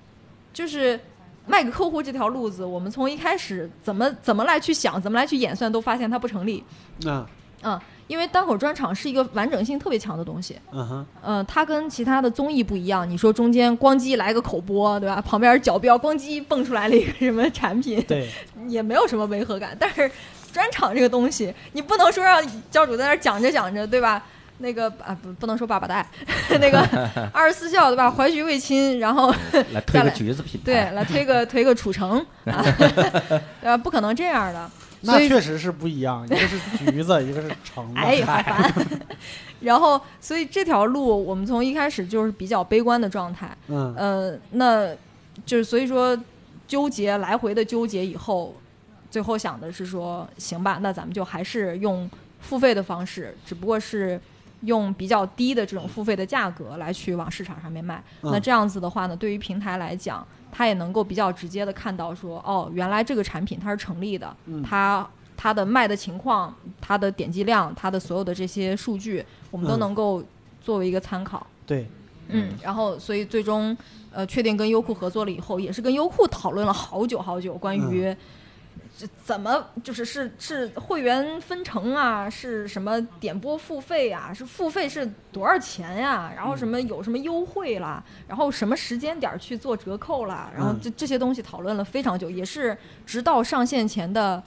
就是卖给客户这条路子，我们从一开始怎么怎么来去想，怎么来去演算，都发现它不成立。那嗯，因为单口专场是一个完整性特别强的东西。嗯哼嗯，它跟其他的综艺不一样。你说中间咣叽来个口播，对吧？旁边角标咣叽蹦出来了一个什么产品，对也没有什么违和感。但是专场这个东西，你不能说让教主在那讲着讲着，对吧？那个啊，不不能说爸爸带，那个 二十四孝对吧？怀徐卫亲，然后来推个橘子品牌，对来推个推个楚城啊，不可能这样的。那所以确实是不一样，一个是橘子，一个是橙子。哎，好烦。然后，所以这条路我们从一开始就是比较悲观的状态。嗯呃，那就是所以说纠结来回的纠结以后，最后想的是说，行吧，那咱们就还是用付费的方式，只不过是用比较低的这种付费的价格来去往市场上面卖。嗯。那这样子的话呢，对于平台来讲，它也能够比较直接的看到说，哦，原来这个产品它是成立的，嗯。它它的卖的情况、它的点击量、它的所有的这些数据，我们都嗯。能够作为一个参考。对，嗯，然后所以最终呃确定跟优酷合作了以后，也是跟优酷讨论了好久好久，关嗯于这怎么就是是是会员分成啊，是什么点播付费啊，是付费是多少钱呀、然后什么有什么优惠啦，然后什么时间点儿去做折扣啦，然后嗯。这这些东西讨论了非常久，也是直到上线前的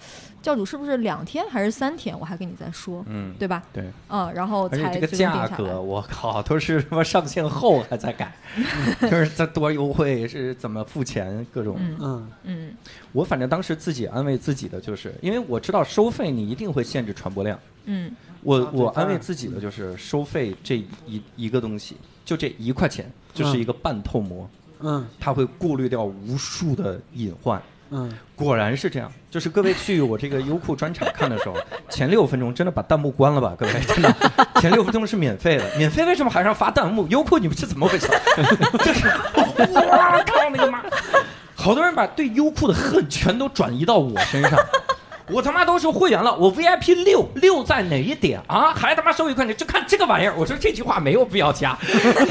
教主是不是两天还是三天，我还跟你在说，嗯，对吧？对，嗯，然后而且这个价。格，我靠，都是什么上线后还在改，就是在多优惠是怎么付钱，各种。嗯嗯嗯我反正当时自己安慰自己的就是，因为我知道收费你一定会限制传播量，嗯我我安慰自己的就是收费这一一个东西，就这一块钱，就是一个半透膜，嗯它会过滤掉无数的隐患。嗯果然是这样，就是各位去我这个优酷专场看的时候，前六分钟真的把弹幕关了吧，各位 真的，前六分钟是免费的，免费为什么还让发弹幕？优酷你们是怎么回事？就是，我靠你个妈！好多人把对优酷的恨全都转移到我身上。我他妈都是会员了，我 VIP 六六在哪一点啊？还他妈收一块钱，就看这个玩意儿。我说这句话没有必要加，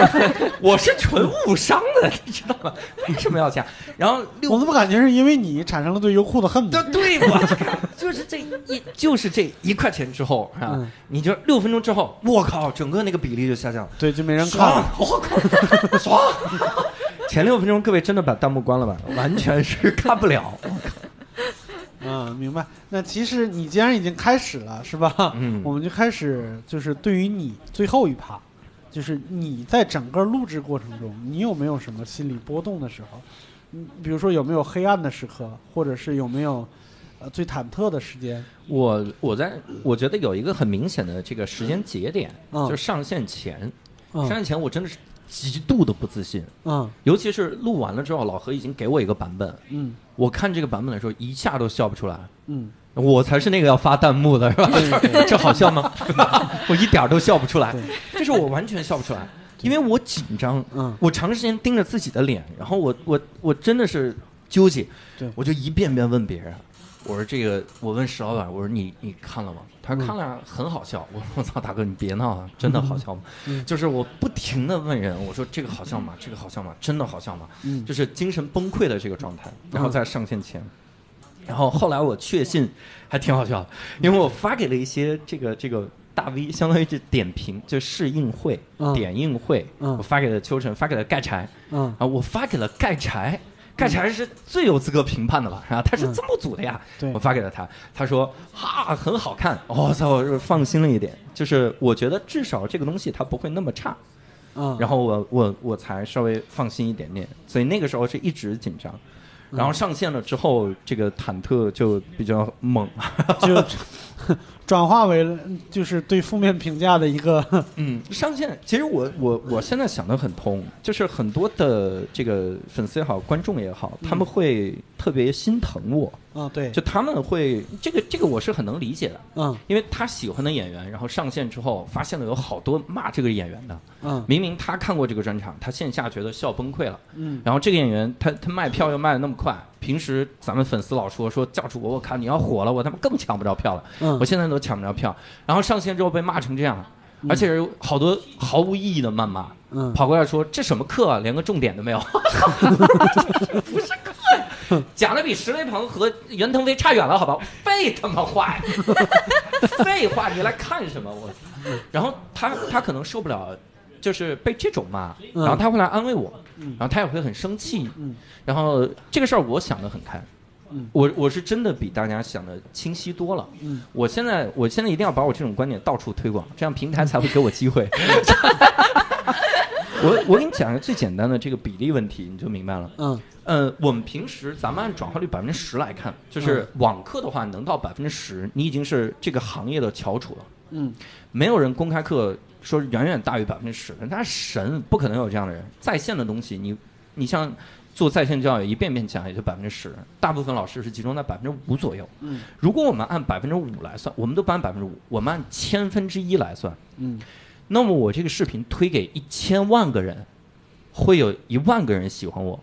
我是纯误伤的，你知道吗？为什么要加？然后六我怎么感觉是因为你产生了对优酷的恨对呢？对我就是这一就是这一块钱之后啊，嗯你就六分钟之后，我靠，整个那个比例就下降了，对，就没人看了。，我靠，爽！前六分钟各位真的把弹幕关了吧，完全是看不了。嗯，明白。那其实你既然已经开始了，是吧？嗯我们就开始，就是对于你最后一趴，就是你在整个录制过程中，你有没有什么心理波动的时候？嗯，比如说有没有黑暗的时刻，或者是有没有呃最忐忑的时间？我我在我觉得有一个很明显的这个时间节点，嗯就是上线前，嗯上线前我真的是极度的不自信，嗯。尤其是录完了之后，老何已经给我一个版本，嗯。我看这个版本的时候一下都笑不出来。嗯。我才是那个要发弹幕的，是吧？这好笑吗？我一点都笑不出来。对，这是我完全笑不出来，因为我紧张，嗯。我长时间盯着自己的脸，然后我我我真的是纠结。对，我就一遍遍问别人，我说这个，我问石老板，我说你你看了吗？他说看了，很好笑。我说 我操，大哥你别闹啊，真的好笑吗？嗯就是我不停的问人，我说这个好笑吗？这个好笑吗？真的好笑吗？嗯就是精神崩溃的这个状态，然后在上线前。然后后来我确信还挺好笑的，因为我发给了一些这个这个大 V，相当于是点评，就试映会、嗯点映会，嗯我发给了秋晨，发给了盖柴，嗯啊，我发给了盖柴，盖柴是最有资格评判的了，啊，他是字幕组的呀，对。我发给了他，他说哈很好看，我、操，我就放心了一点，就是我觉得至少这个东西它不会那么差，嗯，然后我我我才稍微放心一点点，所以那个时候是一直紧张。然后上线了之后，这个忐忑就比较猛。就转化为了就是对负面评价的一个，嗯，上线其实我我我现在想的很通，就是很多的这个粉丝也好，观众也好，他们会特别心疼我，啊，对，就他们会这个这个我是很能理解的，嗯。因为他喜欢的演员，然后上线之后发现了有好多骂这个演员的，嗯。明明他看过这个专场，他线下觉得笑崩溃了，嗯。然后这个演员他他卖票又卖的那么快，平时咱们粉丝老说说教主我看你要火了，我他妈更抢不着票了，嗯。我现在都抢不着票，然后上线之后被骂成这样，而且有好多毫无意义的谩骂，嗯跑过来说这什么课啊，连个重点都没有，不是课，讲的比石雷鹏和袁腾飞差远了，好吧？废他妈话呀，废话，你来看什么我？然后他他可能受不了。就是被这种骂，嗯然后他会来安慰我，嗯然后他也会很生气，嗯然后这个事儿我想得很开，嗯我我是真的比大家想的清晰多了。嗯我现在我现在一定要把我这种观点到处推广，这样平台才会给我机会。我我给你讲一个最简单的这个比例问题，你就明白了。嗯呃，我们平时咱们按转化率百分之十来看，就是网课的话，能到百分之十，你已经是这个行业的翘楚了。嗯没有人公开课说远远大于百分之十的，那神，不可能有这样的人。在线的东西，你你像做在线教育，一遍遍讲也就百分之十，大部分老师是集中在百分之五左右。嗯如果我们按百分之五来算，我们都不按百分之五，我们按千分之一来算，嗯那么我这个视频推给一千万个人，会有一万个人喜欢我。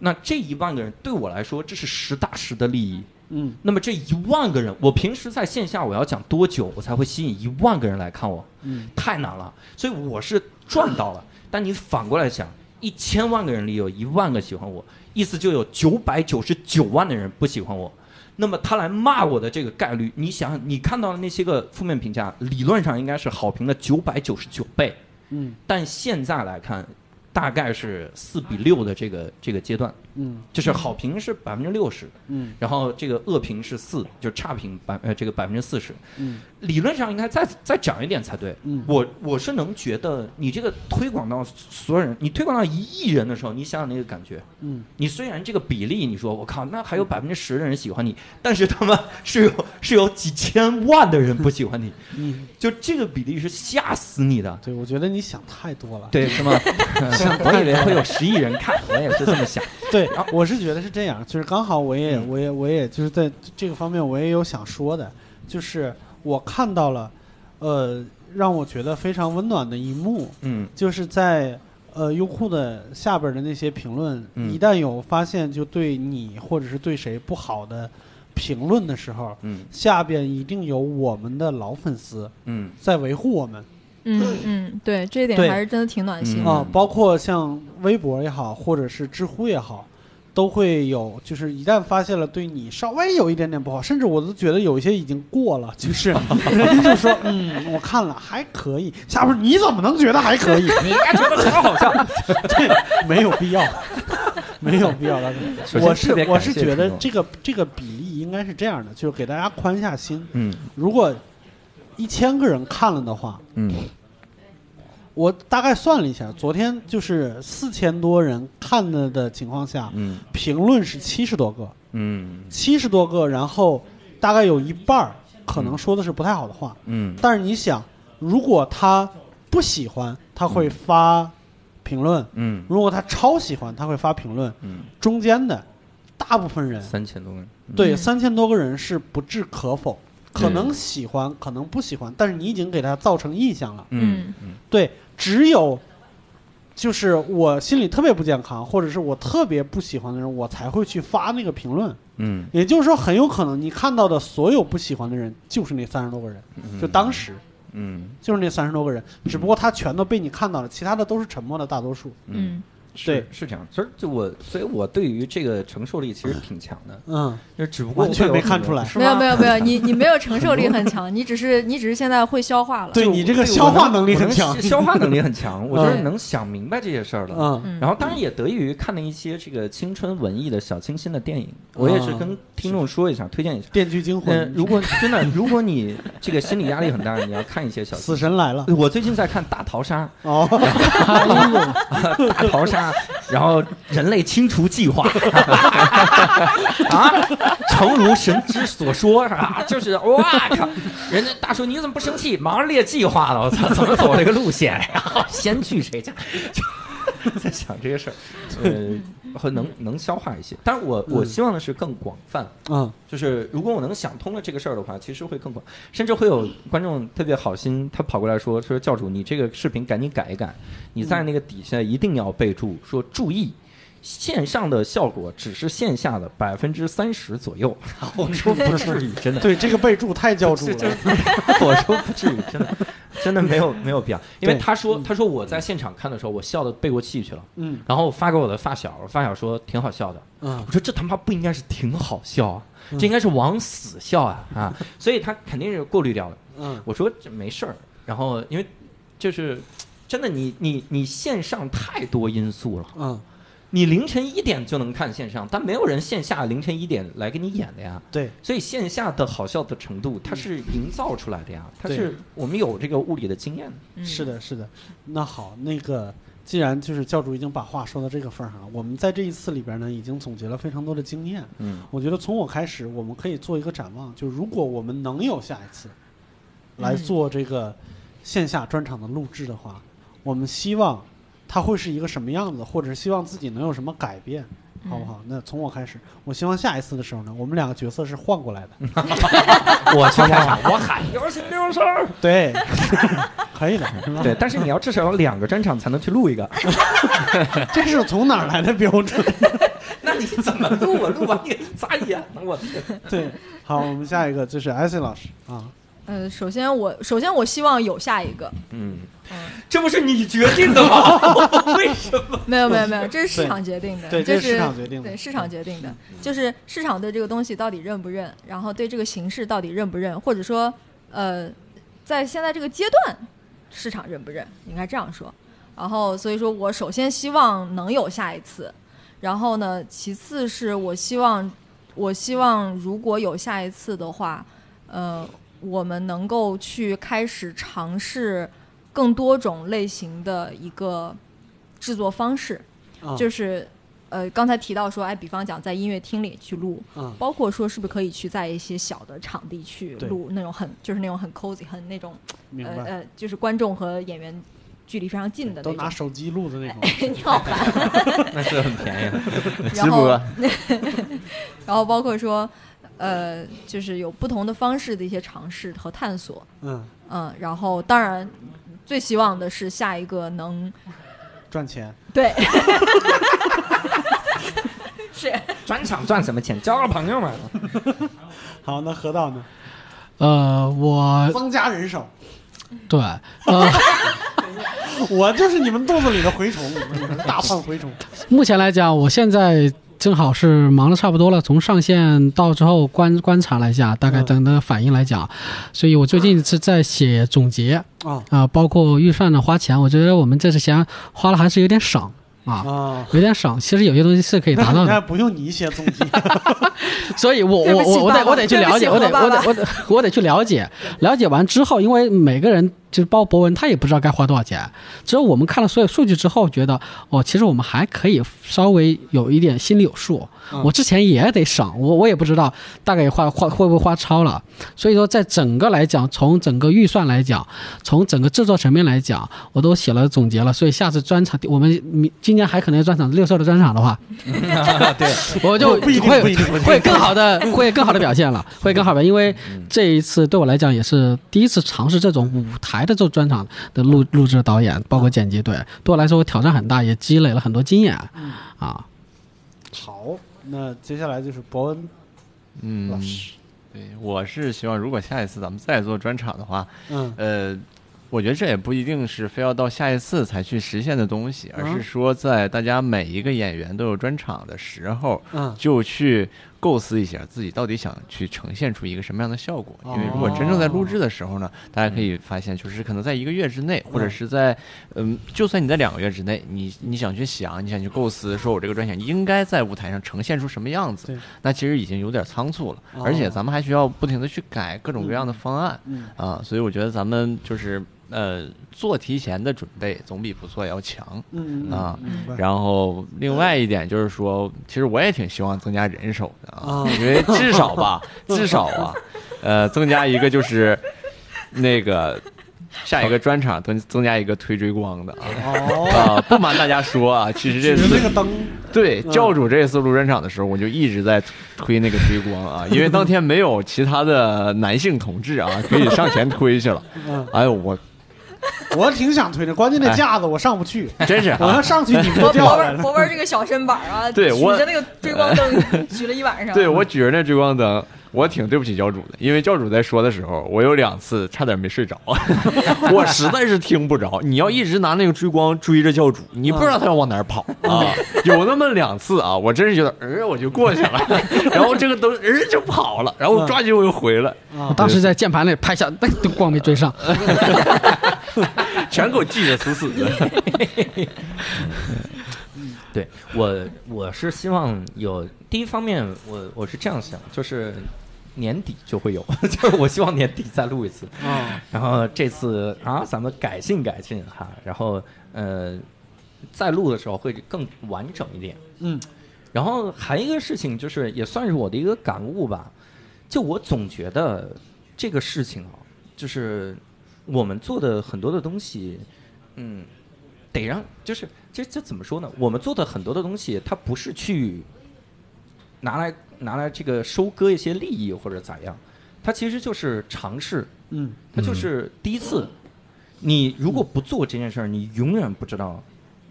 那这一万个人对我来说，这是实打实的利益。嗯那么这一万个人，我平时在线下我要讲多久，我才会吸引一万个人来看我？嗯太难了，所以我是赚到了。但你反过来想，一千万个人里有一万个喜欢我，意思就有九百九十九万的人不喜欢我。那么他来骂我的这个概率，你想，你看到的那些个负面评价，理论上应该是好评的九百九十九倍，嗯但现在来看，大概是四比六的这个这个阶段，嗯就是好评是百分之六十，嗯然后这个恶评是四，就差评百呃这个百分之四十，嗯理论上应该再再涨一点才对。嗯我我是能觉得你这个推广到所有人，你推广到一亿人的时候，你想想那个感觉。嗯你虽然这个比例，你说我靠，那还有百分之十的人喜欢你，但是他们是有是有几千万的人不喜欢你，嗯，就这个比例是吓死你的。对，我觉得你想太多了。对，是吗？我以为会有十亿人看，我也是这么想。对，我是觉得是这样，就是刚好我也嗯。我也我也就是在这个方面我也有想说的，就是我看到了，呃，让我觉得非常温暖的一幕，嗯。就是在呃优酷的下边的那些评论，嗯一旦有发现就对你或者是对谁不好的评论的时候，嗯下边一定有我们的老粉丝嗯。在维护我们嗯嗯，对，这一点还是真的挺暖心嗯的。啊，包括像微博也好，或者是知乎也好。都会有，就是一旦发现了对你稍微有一点点不好，甚至我都觉得有一些已经过了，就是 人家就说，嗯，我看了还可以，下边你怎么能觉得还可以？你应该觉得超好笑。对，没有必要，没有必要我是我是觉得这个这个比例应该是这样的，就是给大家宽下心。嗯如果一千个人看了的话，嗯我大概算了一下，昨天就是四千多人看了的情况下，嗯。评论是七十多个，嗯。七十多个，然后大概有一半儿可能说的是不太好的话。嗯。但是你想，如果他不喜欢，他会发评论；嗯。如果他超喜欢，他会发评论。嗯，中间的大部分人，三千多个人。对嗯三千多个人是不置可否，可能喜欢，可能不喜欢，但是你已经给他造成印象了。嗯。嗯。对，只有就是我心里特别不健康，或者是我特别不喜欢的人，我才会去发那个评论。嗯。也就是说，很有可能你看到的所有不喜欢的人，就是那三十多个人，就当时。嗯。就是那三十多个人，只不过他全都被你看到了，其他的都是沉默的大多数。嗯对。是是这样，所以就我，所以我对于这个承受力其实挺强的，嗯，就只不过完全会有很多没看出来没有没有没有，你 你没有承受力很强，你只是你只是现在会消化了。对你这个消化能力很强消化能力很强，我就是嗯。能想明白这些事儿了。嗯。嗯。然后当然也得益于看了一些这个青春文艺的小清新的电影，我也是跟听众说一下，推荐一下。电锯惊嗯魂，，如果真的，如果你这个心理压力很大，你要看一些小死。神来了。我最近在看《大逃杀哦，》，大逃杀，然后人类清除计划 啊，诚如神之所说啊，就是哇靠，人家大叔你怎么不生气？忙着列计划了，我操，怎么走这个路线？然后先去谁家？就 在想这些事儿，呃，和能能消化一些。但是我我嗯希望的是更广泛，嗯就是如果我能想通了这个事儿的话，其实会更广，甚至会有观众特别好心，他跑过来说说教主，你这个视频赶紧改一改，你在那个底下一定要备注说注意。线上的效果只是线下的百分之三十左右，我说不至于，真的，对，这个备注太教主这这了，我说不至于，真的，真的没有没有必要，因为他说他说我在现场看的时候，我笑的背过气去了，嗯。然后发给我的发小，我发小说挺好笑的，嗯。我说这他妈不应该是挺好笑啊，嗯。这应该是往死笑啊啊！所以他肯定是过滤掉了。嗯。我说这没事儿，然后因为就是真的你你你线上太多因素了，嗯，你凌晨一点就能看线上，但没有人线下凌晨一点来给你演的呀。对，所以线下的好笑的程度，它是营造出来的呀，它是我们有这个物理的经验。嗯是的，是的。那好，那个既然就是教主已经把话说到这个份儿上了，我们在这一次里边呢，已经总结了非常多的经验。嗯我觉得从我开始，我们可以做一个展望，就如果我们能有下一次来嗯做这个线下专场的录制的话，我们希望它会是一个什么样子，或者是希望自己能有什么改变，好不好？那从我开始，我希望下一次的时候呢，我们两个角色是换过来的。我去开场，我喊有请六十。对，可以的，是吧？对，但是你要至少有两个专场才能去录一个，这是从哪儿来的标准？那你怎么录啊？录完你咋演呢？我天！对，好，我们下一个就是艾森老师啊，呃，首先我首先我希望有下一个，嗯嗯，这不是你决定的吗？为什么？没有没有没有，这是市场决定的，对，就这是市场决定的对，市场决定的，就是市场对这个东西到底认不认，然后对这个形式到底认不认，或者说，呃，在现在这个阶段，市场认不认，应该这样说。然后，所以说我首先希望能有下一次，然后呢，其次是我希望，我希望如果有下一次的话，呃，我们能够去开始尝试更多种类型的一个制作方式。啊，就是呃，刚才提到说，哎，比方讲在音乐厅里去录，嗯包括说是不是可以去在一些小的场地去录那种很就是那种很 cozy 很那种，呃呃，就是观众和演员距离非常近的那种。都拿手机录的那种，你好烦。那是很便宜的。然后直播，然后包括说，呃，就是有不同的方式的一些尝试和探索，嗯，嗯，然后当然最希望的是下一个能赚钱，对，是。专场赚什么钱？交个朋友嘛。好，那河道呢？呃，我。增加人手，对，呃，我就是你们肚子里的蛔虫，大胖蛔虫，目前来讲，我现在正好是忙的差不多了，从上线到之后观观察了一下，大概嗯等的反应来讲，所以我最近是在写总结啊。啊、包括预算的花钱，我觉得我们这次钱花了还是有点省啊。啊。有点省，其实有些东西是可以达到的，你看不用你写总结，所以我对不起我我我得我得去了解，我得我得我得我得去了解，了解完之后，因为每个人就是包括博文，他也不知道该花多少钱，只有我们看了所有数据之后，觉得哦，其实我们还可以稍微有一点心里有数。嗯。我之前也得省，我我也不知道大概花花会不会花超了，所以说在整个来讲，从整个预算来讲，从整个制作层面来讲，我都写了总结了，所以下次专场我们明今年还可能有专场六色的专场的话，对，我就会会更好的会更好的表现了，会更好的，因为嗯。这一次对我来讲也是第一次尝试这种舞台的这种专场的录录制导演，包括剪辑，对对我来说我挑战很大，也积累了很多经验嗯啊。好，那接下来就是伯恩老嗯，师，对，我是希望如果下一次咱们再做专场的话，嗯呃，我觉得这也不一定是非要到下一次才去实现的东西，而嗯是说在大家每一个演员都有专场的时候，嗯就去构思一下自己到底想去呈现出一个什么样的效果。因为如果真正在录制的时候呢，大家可以发现，就是可能在一个月之内，或者是在嗯，就算你在两个月之内，你你想去想，你想去构思，说我这个专场应该在舞台上呈现出什么样子，那其实已经有点仓促了哦，而且咱们还需要不停的去改各种各样的方案。嗯啊，所以我觉得咱们就是呃做提前的准备，总比不做要强。嗯嗯啊然后另外一点就是说，其实我也挺希望增加人手的啊啊，因为至少吧，至少啊，呃，增加一个就是那个下一个专场增增加一个推追光的啊。哦，啊，不瞒大家说啊，其实这次那个灯，对嗯教主这次录专场的时候，我就一直在推那个追光啊，因为当天没有其他的男性同志啊可以上前推去了。嗯，哎呦，我 我挺想推的，关键那架子我上不去，真是我要啊，上去你们就博博掉下来了。文博文这个小身板啊，对我举着那个追光灯 举了一晚上。对我举着那追光灯，我挺对不起教主的，因为教主在说的时候，我有两次差点没睡着，我实在是听不着。你要一直拿那个追光追着教主，你不知道他要往哪儿跑啊。有那么两次啊，我真是觉得，呃，我就过去了，然后这个灯，呃，就跑了，然后抓紧我又回来，啊当时在键盘里拍下，那灯光没追上。全给我记得死死的。对我，我是希望有第一方面我，我是这样想，就是年底就会有，就是我希望年底再录一次，啊然后这次啊，咱们改进改进哈，然后呃，再录的时候会更完整一点。嗯然后还有一个事情就是，也算是我的一个感悟吧，就我总觉得这个事情啊，就是我们做的很多的东西，嗯，得让就是这这怎么说呢？我们做的很多的东西，它不是去拿来拿来这个收割一些利益或者咋样，它其实就是尝试，嗯它就是第一次。你如果不做这件事儿，你永远不知道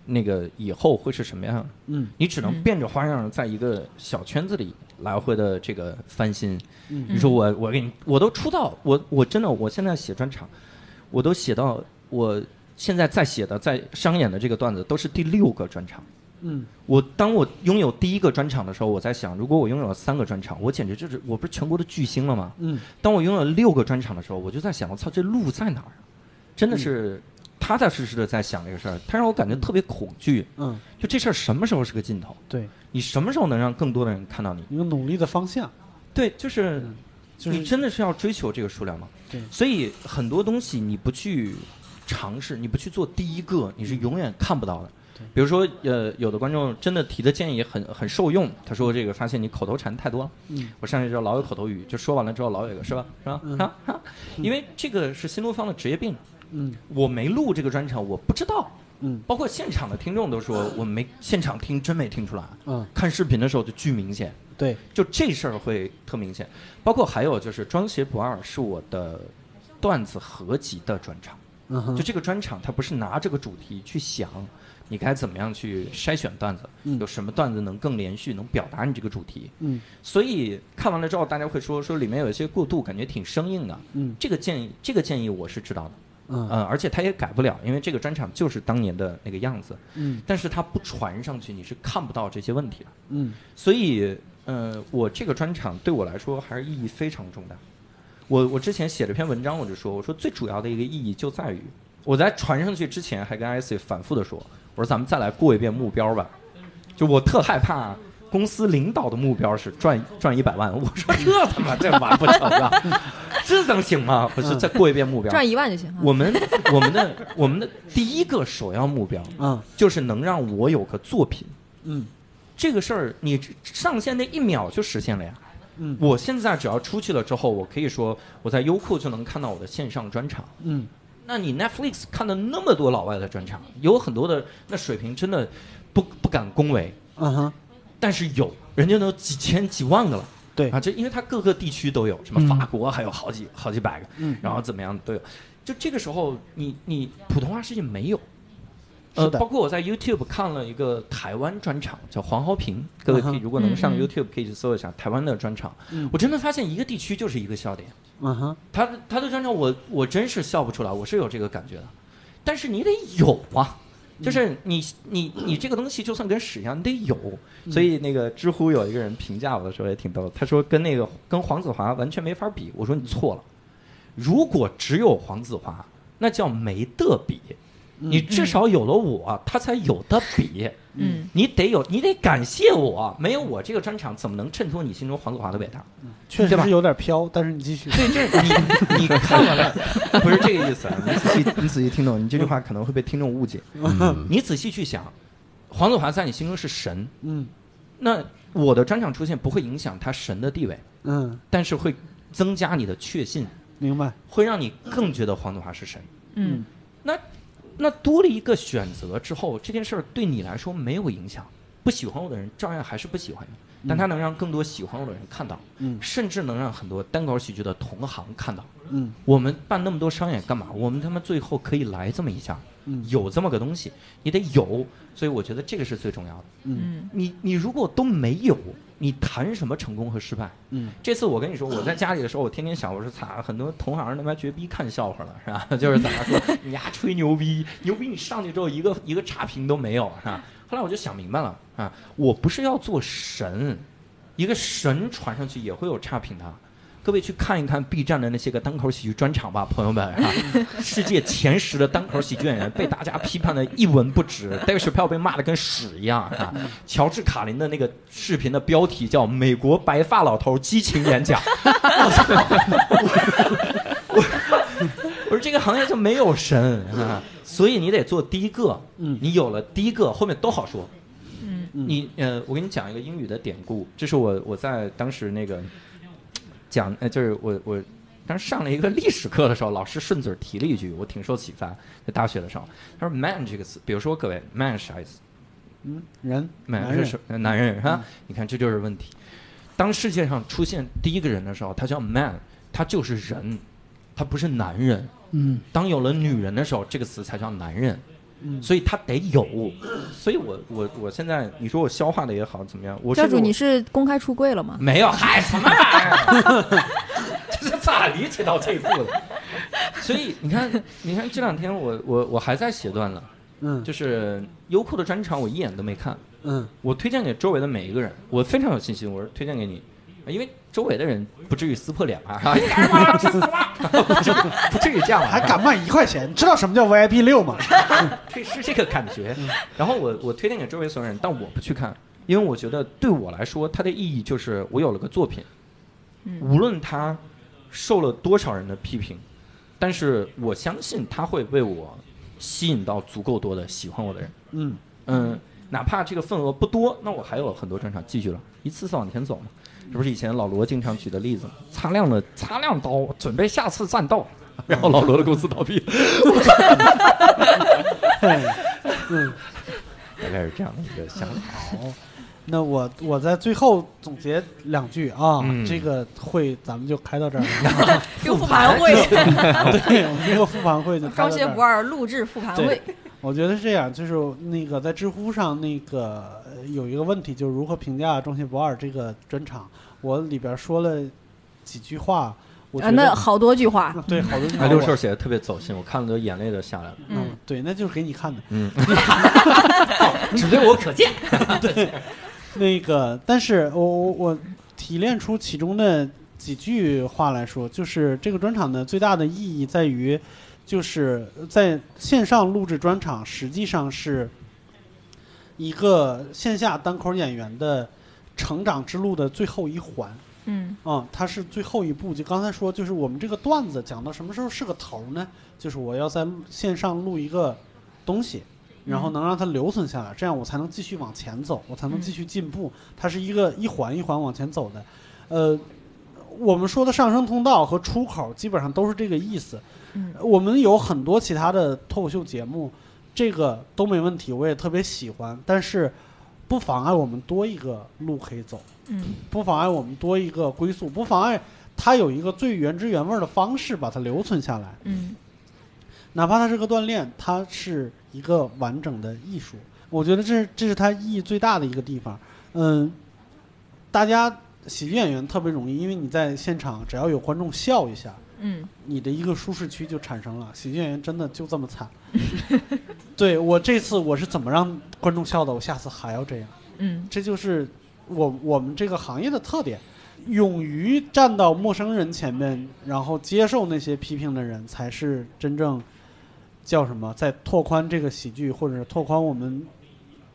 那个以后会是什么样。嗯你只能变着花样在一个小圈子里来回的这个翻新。你说我我给你，我都出道，我我真的我现在写专场，我都写到我现在在写的在商演的这个段子都是第六个专场。嗯我当我拥有第一个专场的时候，我在想，如果我拥有了三个专场，我简直就是我不是全国的巨星了吗？嗯当我拥有六个专场的时候，我就在想，我操，这路在哪儿啊？真的是踏踏实实的在想这个事儿，它让我感觉特别恐惧。嗯，就这事儿什么时候是个尽头？对，你什么时候能让更多的人看到你？一个努力的方向，对，就是就是你真的是要追求这个数量吗？对所以很多东西你不去尝试，你不去做第一个，你是永远看不到的。比如说，呃，有的观众真的提的建议很很受用。他说：“这个发现你口头禅太多了。嗯我上去之后老有口头语，就说完了之后老有一个是吧？是吧？嗯啊啊！因为这个是新东方的职业病。嗯我没录这个专场，我不知道。嗯包括现场的听众都说，我没现场听真没听出来，嗯，看视频的时候就巨明显。对，就这事儿会特明显。包括还有就是《装鞋不二》是我的段子合集的专场，嗯就这个专场它不是拿这个主题去想你该怎么样去筛选段子，嗯有什么段子能更连续，能表达你这个主题。嗯所以看完了之后，大家会说说里面有一些过渡，感觉挺生硬的。嗯这个建议，这个建议我是知道的，嗯嗯，而且他也改不了，因为这个专场就是当年的那个样子。嗯但是它不传上去，你是看不到这些问题的。嗯所以，呃，我这个专场对我来说还是意义非常重大。我我之前写了篇文章，我就说，我说最主要的一个意义就在于，我在传上去之前还跟 IC 反复的说，我说咱们再来过一遍目标吧。就我特害怕公司领导的目标是赚赚一百万，我说 这他妈这完不成啊，这能行吗？我说再过一遍目标，赚一万就行。我们我们的我们的第一个首要目标嗯就是能让我有个作品。嗯这个事儿你上线那一秒就实现了呀。嗯我现在只要出去了之后，我可以说我在优酷就能看到我的线上专场。嗯那你 Netflix 看的那么多老外的专场，有很多的那水平真的不不敢恭维，嗯哼，但是有人家都几千几万个了。对啊，这因为它各个地区都有，什么法国还有好几好几百个，嗯然后怎么样都有。就这个时候，你你普通话世界没有，包括我在 YouTube 看了一个台湾专场，叫黄豪平，各位可以如果能上 YouTube 可以去搜一下台湾的专场。嗯我真的发现一个地区就是一个笑点，嗯哼，他他的专场我我真是笑不出来，我是有这个感觉的，但是你得有啊。就是你你你这个东西就算跟屎一样，你得有。所以那个知乎有一个人评价我的时候也挺逗的，他说跟那个跟黄子华完全没法比。我说你错了，如果只有黄子华，那叫没得比。你至少有了我，他才有的比。嗯你得有，你得感谢我，没有我这个专场，怎么能衬托你心中黄子华的伟大？确实是有点飘，但是你继续。对，这 你你看完了，不是这个意思啊！你仔细你仔细听懂，你这句话可能会被听众误解。你仔细去想，黄子华在你心中是神，嗯那我的专场出现不会影响他神的地位，嗯，但是会增加你的确信，明白。会让你更觉得黄子华是神。嗯那多了一个选择之后，这件事儿对你来说没有影响，不喜欢我的人照样还是不喜欢你，但他能让更多喜欢我的人看到，嗯甚至能让很多单口喜剧的同行看到。嗯我们办那么多商演干嘛？我们他妈最后可以来这么一下，嗯有这么个东西，你得有，所以我觉得这个是最重要的。嗯嗯你你如果都没有，你谈什么成功和失败？嗯这次我跟你说，我在家里的时候，我天天想，我说擦，很多同行他妈绝逼看笑话了，是吧？就是咋说，你丫吹牛逼，牛逼你上去之后一个一个差评都没有，是吧？后来我就想明白了啊，我不是要做神，一个神传上去也会有差评的。各位去看一看 B 站的那些个单口喜剧专场吧，朋友们啊！世界前十的单口喜剧演员被大家批判的一文不值，戴维·史票被骂的跟屎一样啊！乔治·卡林的那个视频的标题叫《美国白发老头激情演讲》，我我说这个行业就没有神啊，所以你得做第一个，嗯你有了第一个，后面都好说。嗯嗯你呃，我给你讲一个英语的典故，这是我我在当时那个讲，呃，就是我我当时上了一个历史课的时候，老师顺嘴提了一句，我挺受启发。在大学的时候，他说 “man” 这个词，比如说各位，man 是啥意思嗯，人？man 是什呃男人哈、嗯你看这就是问题。当世界上出现第一个人的时候，他叫 man，他就是人，他不是男人。嗯当有了女人的时候，这个词才叫男人。嗯所以他得有，所以我我我现在你说我消化的也好怎么样？我教主，你是公开出柜了吗？没有，嗨，什么玩意儿？这是咋理解到这一步的？所以你看，你看这两天我我我还在写段子，嗯就是优酷的专场我一眼都没看，嗯我推荐给周围的每一个人，我非常有信心，我是推荐给你，因为周围的人不至于撕破脸吧？啊？不至于这样吧，还敢卖一块钱？你知道什么叫 VIP 六吗？这是这个感觉。然后我我推荐给周围所有人，但我不去看，因为我觉得对我来说，它的意义就是我有了个作品，嗯无论它受了多少人的批评，但是我相信它会为我吸引到足够多的喜欢我的人。嗯嗯，哪怕这个份额不多，那我还有很多专场继续了，一次次往前走嘛。这不是以前老罗经常举的例子吗？擦亮了，擦亮刀，准备下次战斗。然后老罗的公司倒闭了，嗯，大概是这样的一个想法。好。那我我在最后总结两句啊，嗯这个会咱们就开到这儿了。又复盘会，对，我们这个复盘会就开到这儿张学不。二录制复盘会。我觉得是这样，就是那个在知乎上那个呃有一个问题，就是如何评价《中信博尔》这个专场。我里边说了几句话，我觉啊，得、那好多句话，对好多句话。六兽写的特别走心，我看了都眼泪都下来了。嗯嗯，对，那就是给你看的。嗯，只对我可见。对那个，但是我我我提炼出其中的几句话来说，就是这个专场的最大的意义在于，就是在线上录制专场，实际上是一个线下单口演员的成长之路的最后一环。嗯啊、它是最后一步。就刚才说，就是我们这个段子讲到什么时候是个头呢？就是我要在线上录一个东西，然后能让它留存下来，这样我才能继续往前走，我才能继续进步。它是一个一环一环往前走的。呃，我们说的上升通道和出口基本上都是这个意思。嗯我们有很多其他的脱口秀节目，这个都没问题，我也特别喜欢，但是不妨碍我们多一个路可以走。嗯不妨碍我们多一个归宿，不妨碍它有一个最原汁原味儿的方式把它留存下来。嗯哪怕它是个锻炼，它是一个完整的艺术。我觉得这是这是它意义最大的一个地方。嗯，大家喜剧演员特别容易，因为你在现场只要有观众笑一下，嗯你的一个舒适区就产生了。喜剧演员真的就这么惨。对我这次我是怎么让观众笑的，我下次还要这样。嗯这就是我我们这个行业的特点。勇于站到陌生人前面，然后接受那些批评的人，才是真正叫什么，在拓宽这个喜剧或者是拓宽我们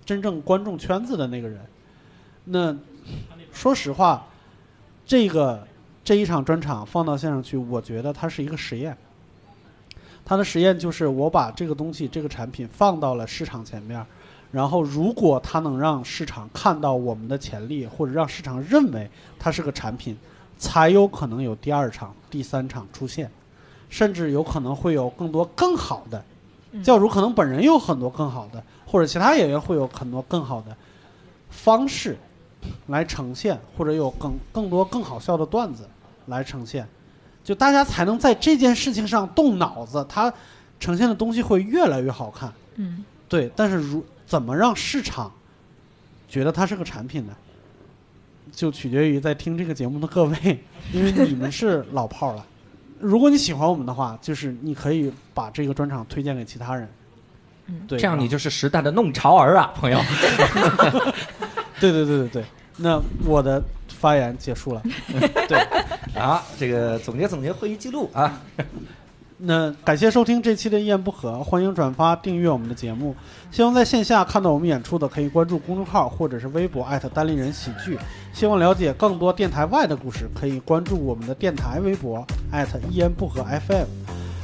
真正观众圈子的那个人。那说实话，这个这一场专场放到线上去，我觉得它是一个实验。它的实验就是我把这个东西、这个产品放到了市场前面，然后如果它能让市场看到我们的潜力，或者让市场认为它是个产品，才有可能有第二场、第三场出现，甚至有可能会有更多更好的。嗯教主可能本人有很多更好的，或者其他演员会有很多更好的方式来呈现，或者有更更多更好笑的段子来呈现，就大家才能在这件事情上动脑子，它呈现的东西会越来越好看。嗯对，但是如怎么让市场觉得它是个产品呢？就取决于在听这个节目的各位，因为你们是老炮儿了。如果你喜欢我们的话，就是你可以把这个专场推荐给其他人。嗯对，这样你就是时代的弄潮儿啊，朋友。对对对对对。那我的发言结束了。对，啊，这个总结总结会议记录啊，那感谢收听这期的一言不合，欢迎转发订阅我们的节目。希望在线下看到我们演出的，可以关注公众号或者是微博艾特单立人喜剧。希望了解更多电台外的故事，可以关注我们的电台微博艾特一言不合 FM。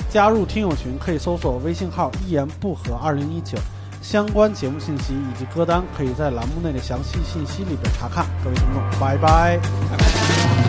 加入听友群可以搜索微信号“一言不合二零一九”，相关节目信息以及歌单可以在栏目内的详细信息里边查看。各位听众，拜拜。